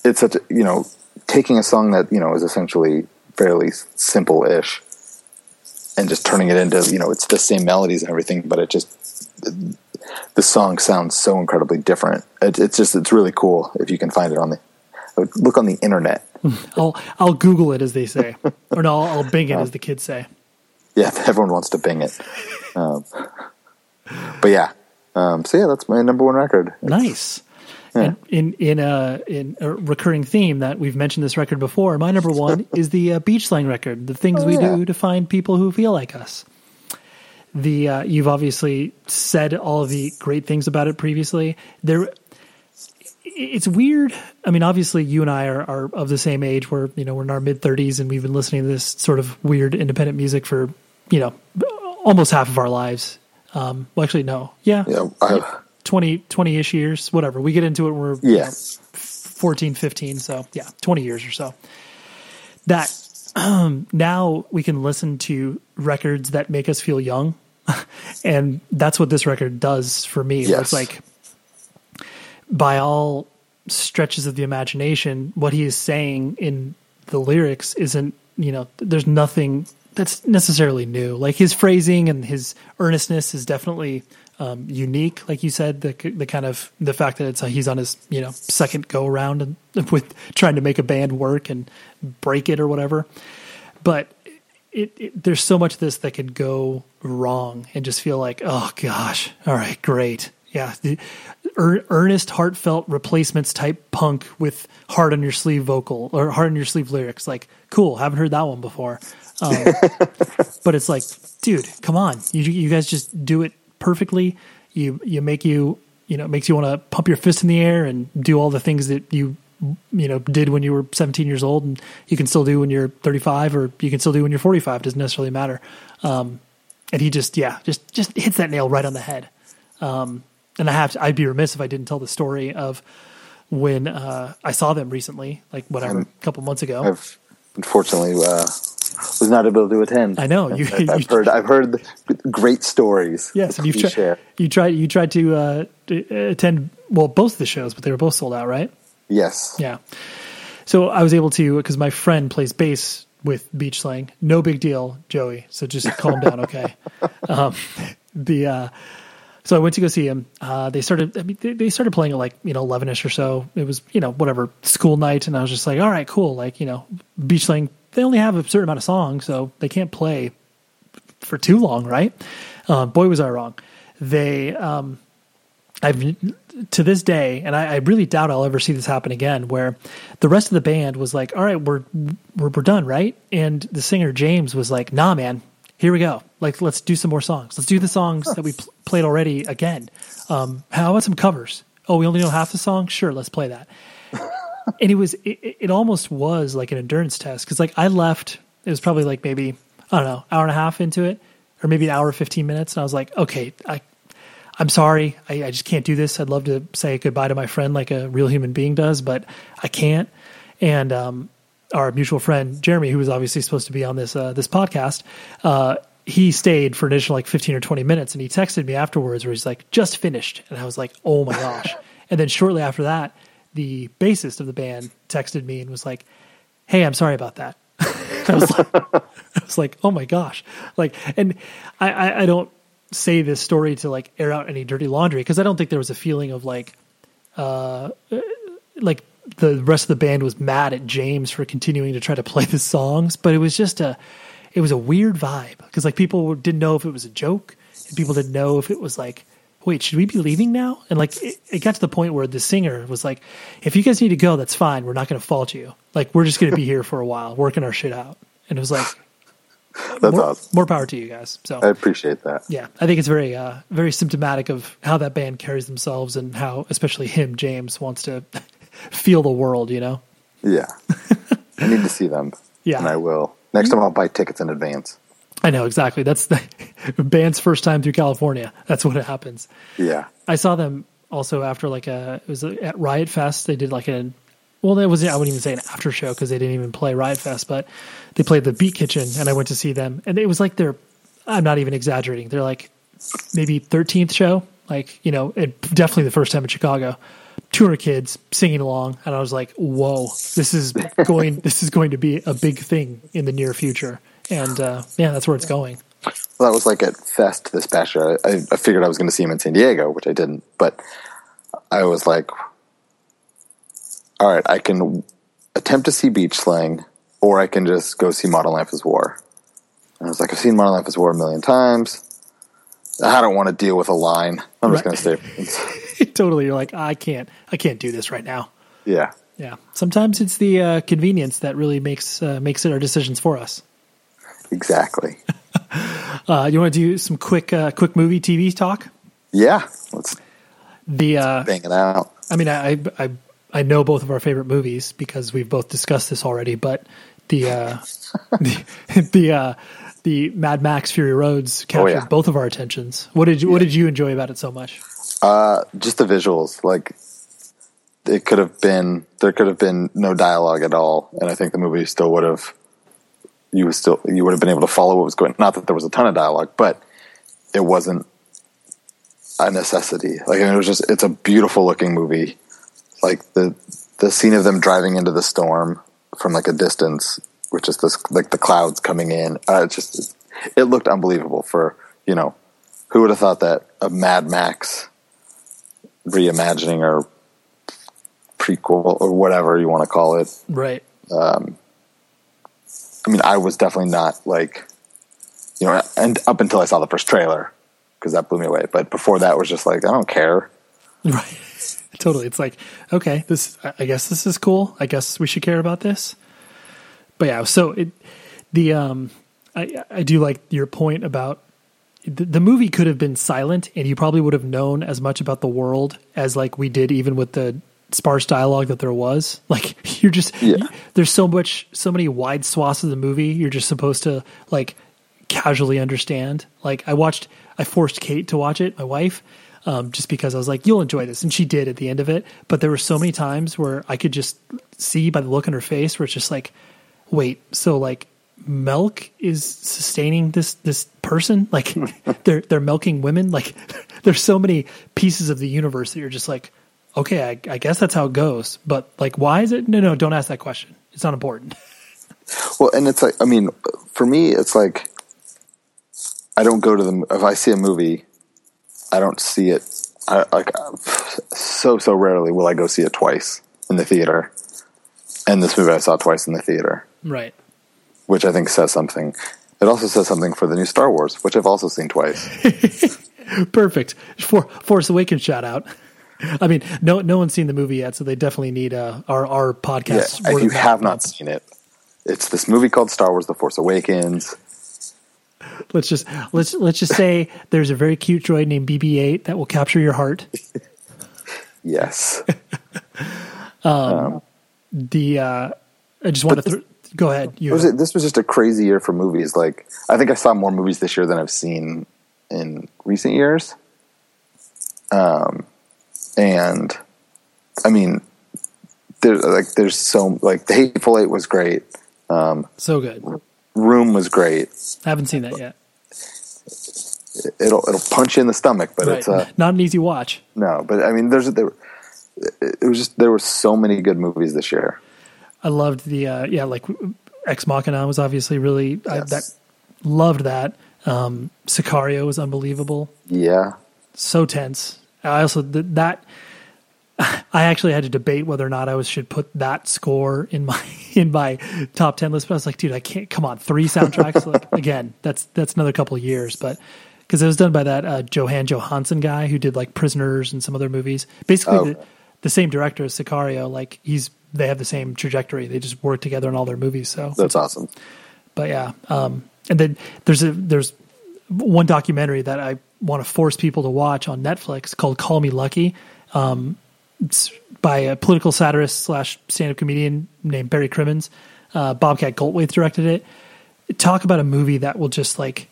it's such a you know taking a song that you know is essentially fairly simple-ish and just turning it into you know it's the same melodies and everything but it just the song sounds so incredibly different. It, it's just it's really cool if you can find it on the look on the internet. I'll I'll Google it as they say, or no, I'll, I'll Bing it as the kids say. yeah everyone wants to bing it. Um, but yeah um, so yeah that's my number one record. Nice. In in a in a recurring theme that we've mentioned this record before, my number one is the uh, beach slang record. The things Oh, we yeah. do to find people who feel like us. The uh, you've obviously said all of the great things about it previously. There, it's weird. I mean, obviously, you and I are, are of the same age. We're you know we're in our mid thirties, and we've been listening to this sort of weird independent music for you know almost half of our lives. Um, well, actually, no, yeah, yeah I, 20 20-ish years whatever. We get into it when we're you yeah know, 14 15 so yeah 20 years or so. That um, now we can listen to records that make us feel young and that's what this record does for me. Where it's like by all stretches of the imagination what he is saying in the lyrics isn't you know there's nothing that's necessarily new. Like his phrasing and his earnestness is definitely um, unique like you said the the kind of the fact that it's uh, he's on his you know second go around with trying to make a band work and break it or whatever but it, it, there's so much of this that could go wrong and just feel like, oh gosh, all right, great, yeah, the ear, earnest, heartfelt replacements type punk with hard on your sleeve vocal or hard on your sleeve lyrics. Like, cool, haven't heard that one before. Um, but it's like, dude, come on, you you guys just do it perfectly. You you make you you know it makes you want to pump your fist in the air and do all the things that you you know did when you were 17 years old and you can still do when you're 35 or you can still do when you're 45 doesn't necessarily matter. Um and he just yeah just just hits that nail right on the head. Um and i have to, i'd be remiss if i didn't tell the story of when uh i saw them recently like whatever a couple months ago. I've unfortunately uh, was not able to attend. I know. You- I've, I've heard. I've heard great stories. yes and you've tried you tried you tried to uh attend well both of the shows but they were both sold out right Yes. Yeah. So I was able to because my friend plays bass with beach slang. No big deal, Joey. So just calm down, okay? Um, the uh, so I went to go see him. Uh, they started. I mean, they, they started playing at like you know eleven ish or so. It was you know whatever school night, and I was just like, all right, cool. Like you know, beach slang. They only have a certain amount of songs, so they can't play for too long, right? Uh, boy, was I wrong. They um, I've to this day, and I, I really doubt I'll ever see this happen again. Where the rest of the band was like, "All right, we're we're, we're done, right?" And the singer James was like, "Nah, man, here we go. Like, let's do some more songs. Let's do the songs that we pl- played already again. Um, how about some covers? Oh, we only know half the song. Sure, let's play that." And it was it, it almost was like an endurance test because like I left. It was probably like maybe I don't know hour and a half into it, or maybe an hour fifteen minutes, and I was like, okay, I I'm sorry, I, I just can't do this. I'd love to say goodbye to my friend like a real human being does, but I can't. And um, our mutual friend Jeremy, who was obviously supposed to be on this uh, this podcast, uh, he stayed for an additional like fifteen or twenty minutes, and he texted me afterwards where he's like, "Just finished," and I was like, "Oh my gosh!" and then shortly after that, the bassist of the band texted me and was like, "Hey, I'm sorry about that." I was like, I was like, oh my gosh, like, and I, I, I don't say this story to like air out any dirty laundry because I don't think there was a feeling of like, uh, like the rest of the band was mad at James for continuing to try to play the songs, but it was just a, it was a weird vibe because like people didn't know if it was a joke and people didn't know if it was like, wait, should we be leaving now? And like it, it got to the point where the singer was like, if you guys need to go, that's fine. We're not going to fault you. Like we're just going to be here for a while, working our shit out. And it was like, That's more, awesome. more power to you guys. So I appreciate that. yeah, I think it's very, uh, very symptomatic of how that band carries themselves and how, especially him, James, wants to feel the world, you know? Yeah. I need to see them. Yeah. And I will. Next time I'll buy tickets in advance. I know exactly. That's the band's first time through California. That's what happens. Yeah. I saw them also after like a it was at Riot Fest. They did like a well, it was I wouldn't even say an after show because they didn't even play Riot Fest, but they played the Beat Kitchen, and I went to see them, and it was like their I'm not even exaggerating. They're like maybe 13th show, like you know, it, definitely the first time in Chicago. 200 kids singing along, and I was like, "Whoa, this is going this is going to be a big thing in the near future." And uh, yeah, that's where it's going. Well, that was like at Fest this past year. I, I figured I was going to see him in San Diego, which I didn't. But I was like, all right, I can attempt to see Beach Slang, or I can just go see Modern Life is War. And I was like, I've seen Modern Life is War a million times. I don't want to deal with a line. I'm just going to stay. totally, you're like, I can't, I can't do this right now. yeah. Yeah, sometimes it's the uh, convenience that really makes uh, makes it our decisions for us. Exactly. Uh, you want to do some quick uh, quick movie TV talk? Yeah. Let's The uh, bang it out. I mean, I, I I know both of our favorite movies because we've both discussed this already. But the uh, the the, uh, the Mad Max Fury Roads captured yeah. both of our attentions. What did you What did you enjoy about it so much? just the visuals like it could have been there could have been no dialogue at all and i think the movie still would have you would still you would have been able to follow what was going not that there was a ton of dialogue but it wasn't a necessity like it was just it's a beautiful looking movie like the the scene of them driving into the storm from like a distance which is this like the clouds coming in uh, it just it looked unbelievable for you know who would have thought that a mad max reimagining or prequel or whatever you want to call it. Right. I mean, I was definitely not like, you know, and up until I saw the first trailer because that blew me away. But before that was just like, I don't care. Right. totally. It's like, okay, this I guess this is cool. I guess we should care about this. But yeah, so it the um I I do like your point about the, the movie could have been silent and you probably would have known as much about the world as like we did even with the sparse dialogue that there was. Like you're just Yeah. there's so much so many wide swaths of the movie you're just supposed to like casually understand. Like I watched I forced Kate to watch it, my wife, um, just because I was like, "You'll enjoy this," and she did at the end of it. But there were so many times where I could just see by the look on her face where it's just like, "Wait, so like milk is sustaining this this person? Like they're they're milking women? Like there's so many pieces of the universe that you're just like." Okay, I, I guess that's how it goes. But like, why is it? No, no, don't ask that question. It's not important. Well, and it's like, I mean, for me, it's like, I don't go to the, if I see a movie, I don't see it, I, like, so, so rarely will I go see it twice in the theater. And this movie I saw twice in the theater. Right. which I think says something. It also says something for the new Star Wars, which I've also seen twice. Perfect. For Force Awakens shout out. I mean, no no one's seen the movie yet, so they definitely need uh, our our yeah, podcast. if you have not bump. seen it, it's this movie called Star Wars: The Force Awakens. let's just let's let's just say there's a very cute droid named BB-8 that will capture your heart. Yes, The uh, I just want to th- go ahead. You It this was just a crazy year for movies. Like I think I saw more movies this year than I've seen in recent years. Um, and I mean, there's like there's so like the Hateful Eight was great. so good. Room was great. I haven't seen that yet. It'll it'll punch you in the stomach, but Right. it's uh, Not an easy watch. No, but I mean, there's there. It was just there were so many good movies this year. I loved the uh, yeah, like Ex Machina was obviously really I, that loved that. Um, Sicario was unbelievable. Yeah, so tense. I also th- that I actually had to debate whether or not I was should put that score in my in my top ten list. But I was like, dude, I can't. Come on, three soundtracks. like again, that's that's another couple of years, but because it was done by that uh, Jóhann Jóhannsson guy who did like Prisoners and some other movies. Basically, Oh, the, the same director as Sicario. Like he's they have the same trajectory. They just work together in all their movies. So that's awesome. but yeah, um, and then there's a there's one documentary that I want to force people to watch on Netflix called Call Me Lucky. Um, it's by a political satirist slash stand up comedian named Barry Crimmins. Uh, Bobcat Goldthwait directed it. Talk about a movie that will just like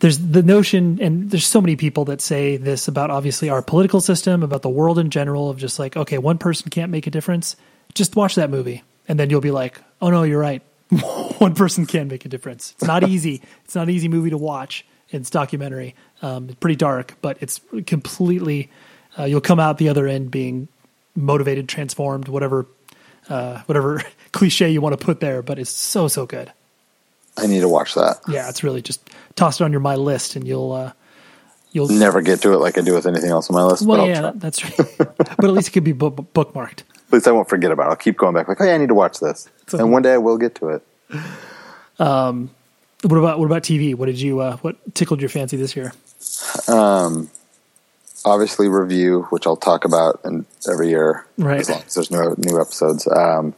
there's the notion and there's so many people that say this about obviously our political system about the world in general of just like okay one person can't make a difference just watch that movie and then you'll be like oh no you're right one person can make a difference it's not easy it's not an easy movie to watch it's documentary um, it's pretty dark but it's completely uh, you'll come out the other end being motivated transformed whatever uh, whatever cliche you want to put there but it's so so good I need to watch that. yeah, it's really just toss it on your my list, and you'll uh, you'll Never get to it like I do with anything else on my list. but Well, yeah, try. that's right. but at least it could be bu- bookmarked. At least I won't forget about it. I'll keep going back like, hey, I need to watch this. So- and one day I will get to it. What about what about TV? What did you uh, what tickled your fancy this year? Um, Obviously, review, which I'll talk about in, every year, Right. as long as there's no new episodes. Um,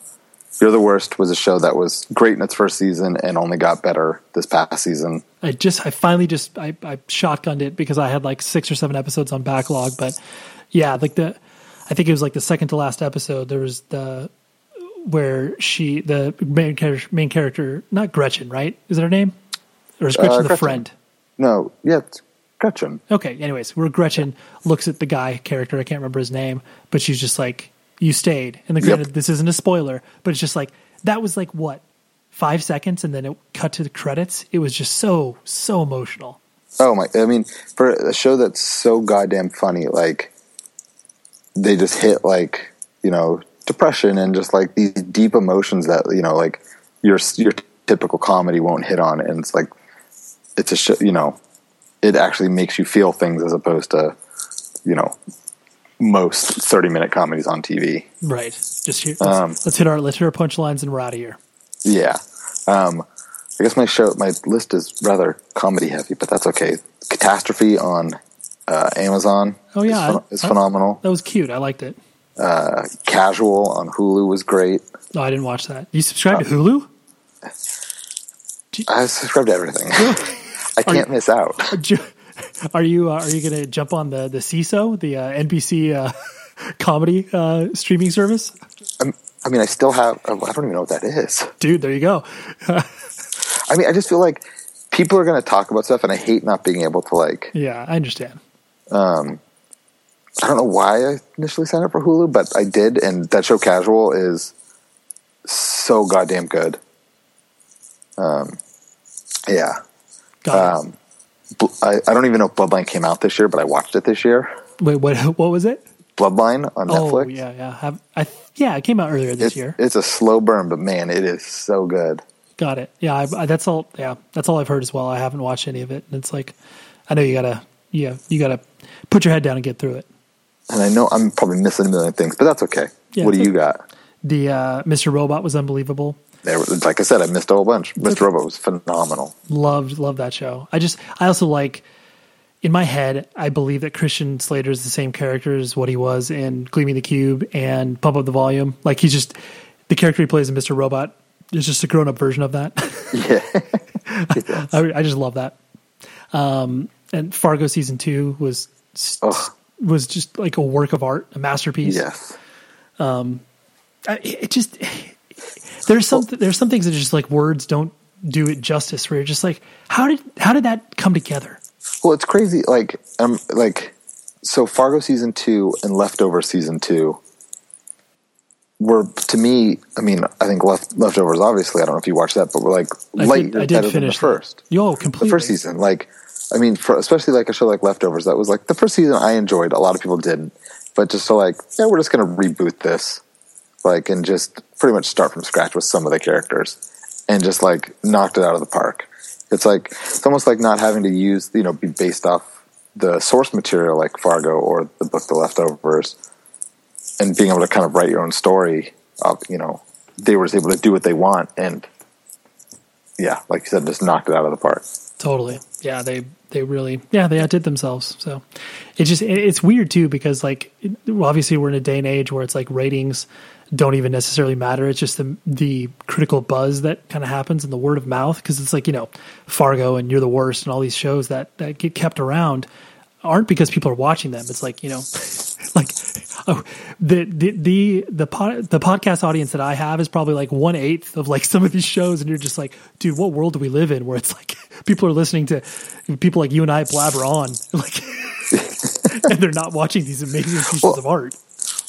You're the Worst was a show that was great in its first season and only got better this past season. I just I finally just I, I shotgunned it because I had like six or seven episodes on backlog. But yeah, like the I think it was like the second to last episode. There was the where she the main character main character not Gretchen right is that her name or is Gretchen uh, the Gretchen. friend? No, yeah, it's Gretchen. Okay. Anyways, where Gretchen looks at the guy character, I can't remember his name, but she's just like, "You stayed." And the Yep. this isn't a spoiler, but it's just like that was like what five seconds, and then it cut to the credits. It was just so so emotional. Oh my! I mean, for a show that's so goddamn funny, like they just hit like you know depression and just like these deep emotions that you know like your your typical comedy won't hit on, and it's like it's a show. You know, it actually makes you feel things as opposed to you know most thirty minute comedies on TV. Right. Just here. Let's, Um, let's hit our let's hit our punchlines, and we're out of here. Yeah. Um, I guess my show, my list is rather comedy heavy, but that's okay. Catastrophe on uh, Amazon. Oh, yeah. it's, phen- I- is I- phenomenal. That was cute. I liked it. Casual on Hulu was great. No, I didn't watch that. You subscribe to Hulu? I subscribe to everything. I can't miss out. Are you uh, are you going to jump on the the Seeso, the uh, NBC uh, comedy uh, streaming service? I mean, I still have. I don't even know what that is. Dude, there you go. I mean, I just feel like people are going to talk about stuff, and I hate not being able to like. Yeah, I understand. I don't know why I initially signed up for Hulu, but I did, and that show Casual is so goddamn good. Um, yeah. Got. Um, I, I don't even know if Bloodline came out this year, but I watched it this year. Wait, what? What was it? Bloodline on Oh, Netflix. yeah, yeah. Have, I yeah, it came out earlier this It's, year. it's a slow burn, but man, it is so good. Got it. Yeah, I, I, that's all. Yeah, that's all I've heard as well. I haven't watched any of it, and it's like, I know you gotta, yeah, you gotta put your head down and get through it. And I know I'm probably missing a million things, but that's okay. Yeah, what do you got? The uh, Mr. Robot was unbelievable. There, like I said, I missed a whole bunch. Mr. okay. Robot was phenomenal. Loved, loved that show. I just, I also like. In my head, I believe that Christian Slater is the same character as what he was in Gleaming the Cube and Pump Up the Volume. Like he's just the character he plays in Mr. Robot is just a grown up version of that. Yeah. I, I just love that. Um, and Fargo season two was Ugh. Was just like a work of art, a masterpiece. yes. I- it just there's some there's some things that just like words don't do it justice. Where you're just like, how did how did that come together? Well, it's crazy. Like, um, like, so Fargo season two and Leftover season two were to me. I mean, I think left, Leftovers. Obviously, I don't know if you watched that, but we're like I light did, I did better than the finish first. Yo, The first season, like, I mean, for, especially like a show like Leftovers, that was like the first season I enjoyed. A lot of people didn't, but just so like, yeah, we're just going to reboot this, like, and just pretty much start from scratch with some of the characters, and just like knocked it out of the park. It's like it's almost like not having to use, you know, be based off the source material like Fargo or the book The Leftovers, and being able to kind of write your own story. Of, you know, they were just able to do what they want, and yeah, like you said, just knocked it out of the park. Totally. Yeah, they they really yeah they outdid themselves. So it just it's weird too because like obviously we're in a day and age where it's like ratings don't even necessarily matter. It's just the the critical buzz that kind of happens in the word of mouth because it's like you know Fargo and You're the Worst and all these shows that that get kept around aren't because people are watching them. It's like you know like oh, the the the the, pod, the podcast audience that I have is probably like one eighth of like some of these shows, and you're just like, dude, what world do we live in where it's like people are listening to people like you and I blabber on, like, and they're not watching these amazing pieces Well, of art.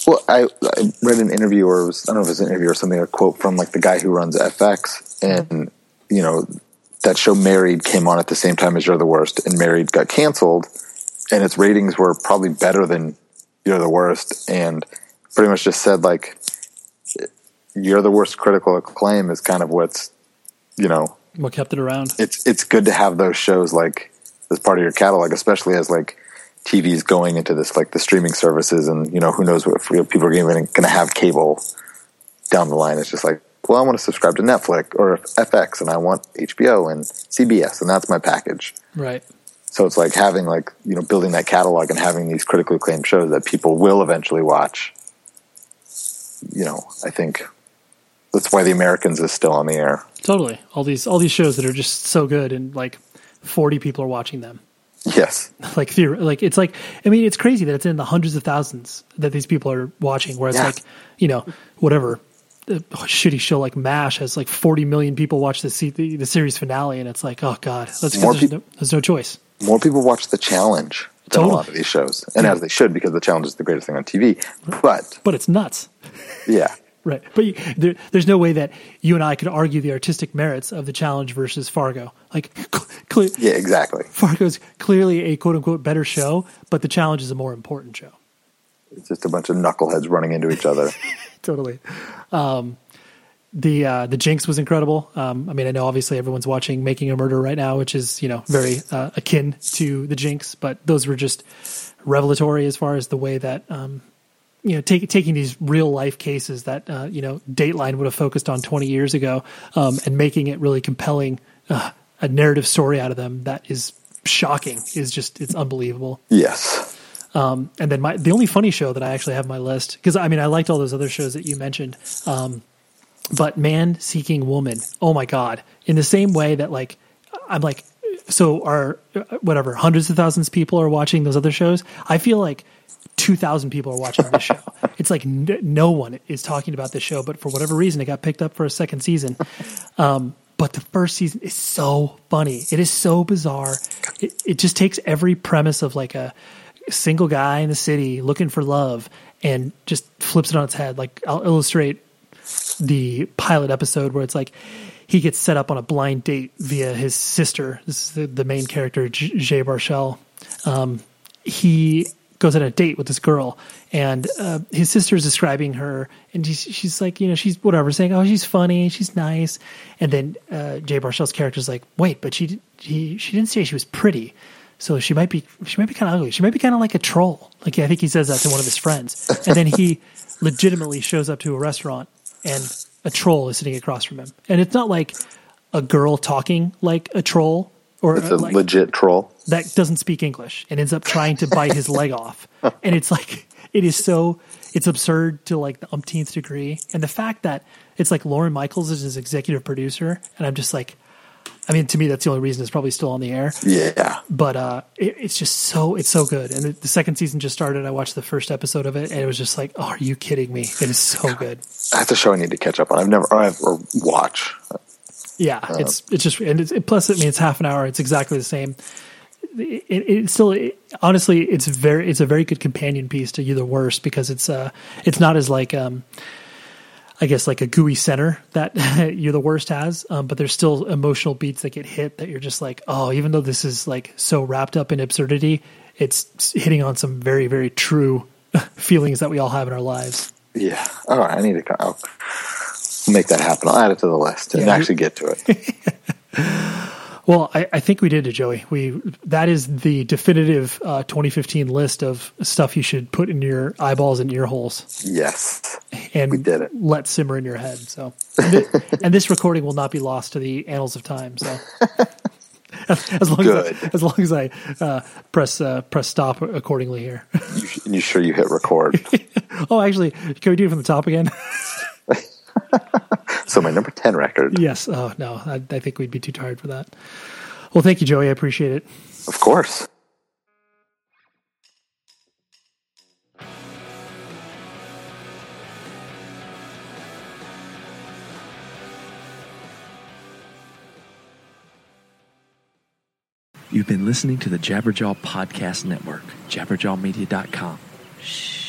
Well, I, I read an interview, or was, I don't know if it was an interview or something, a quote from like the guy who runs FX, and mm-hmm. you know that show Married came on at the same time as You're the Worst, and Married got canceled, and its ratings were probably better than You're the Worst, and pretty much just said like You're the Worst critical acclaim is kind of what's you know What kept it around? it's it's good to have those shows like as part of your catalog, especially as like TV's going into this like the streaming services, and you know who knows what if people are even going to have cable down the line. It's just like, well, I want to subscribe to Netflix or FX, and I want HBO and CBS, and that's my package. Right. So it's like having like you know building that catalog and having these critically acclaimed shows that people will eventually watch. You know, I think that's why The Americans is still on the air. Totally. All these all these shows that are just so good, and like forty people are watching them. Yes. like theor- like it's like I mean it's crazy that it's in the hundreds of thousands that these people are watching. Whereas like you know whatever a shitty show like Mash has like forty million people watch the the, the series finale, and it's like oh god, because there's, peop- no, there's no choice. More people watch the challenge than Totally. a lot of these shows, and as they should, because the challenge is the greatest thing on TV. But But it's nuts, yeah, right? But you, there, there's no way that you and I could argue the artistic merits of the challenge versus Fargo. Like cl- yeah, exactly. Fargo's clearly a quote unquote better show, but the challenge is a more important show. It's just a bunch of knuckleheads running into each other. totally. Um, the uh, the Jinx was incredible. Um, I mean, I know obviously everyone's watching Making a Murder right now, which is you know very uh, akin to the Jinx, but those were just revelatory as far as the way that um, you know take, taking these real life cases that uh, you know Dateline would have focused on 20 years ago um, and making it really compelling, uh, a narrative story out of them that is shocking is just it's unbelievable. yes, And then my the only funny show that I actually have on my list because I mean I liked all those other shows that you mentioned, um, but Man Seeking Woman, oh my god! In the same way that like I'm like, so are whatever hundreds of thousands of people are watching those other shows. I feel like two thousand people are watching this show. it's like n- no one is talking about this show, but for whatever reason, it got picked up for a second season. Um, but the first season is so funny. It is so bizarre. It, it just takes every premise of like a single guy in the city looking for love and just flips it on its head. Like I'll illustrate the pilot episode where it's like he gets set up on a blind date via his sister. This is the, the main character, J- Jay Baruchel. Um, he goes on a date with this girl, and uh, his sister is describing her, and she's, she's like, you know, she's whatever, saying, "Oh, she's funny, she's nice," and then uh, Jay character is like, "Wait, but she he she didn't say she was pretty." So she might be she might be kind of ugly. She might be kind of like a troll. Like I think he says that to one of his friends, and then he legitimately shows up to a restaurant and a troll is sitting across from him. And it's not like a girl talking like a troll or it's a like, legit troll. that doesn't speak English and ends up trying to bite his leg off. And it's like it is so it's absurd to like the umpteenth degree. And the fact that it's like Lorne Michaels is his executive producer, and I'm just like I mean, to me, that's the only reason it's probably still on the air Yeah, but uh, it, it's just so it's so good. And the, second season just started. I watched the first episode of it, and it was just like, oh, are you kidding me? It is so good. that's a show I need to catch up on. I've never or, I've, or watch. Yeah, it's it's just and it's, it, plus I mean it's half an hour. It's exactly the same. It, it, it still it, honestly it's very it's a very good companion piece to you the worst because it's uh it's not as like um I guess like a gooey center that you're the worst has, um, but there's still emotional beats that get hit that you're just like, oh, even though this is like so wrapped up in absurdity, it's hitting on some very very true feelings that we all have in our lives. Yeah. All right, I need to. I'll make that happen. I'll add it to the list and Yeah. actually get to it. Well, I, I think we did it, Joey. We that is the definitive uh, 2015 list of stuff you should put in your eyeballs and ear holes yes. and We did it. let simmer in your head. So, and, thi- and this recording will not be lost to the annals of time. So, as, as long Good. as I, as long as I uh, press uh, press stop accordingly here. You, you sure you hit record? oh, actually, can we do it from the top again? so my number 10 record. Yes. Oh, no. I, I think we'd be too tired for that. Well, thank you, Joey. I appreciate it. Of course. You've been listening to the Jabberjaw Podcast Network, jabberjawmedia.com. Shh.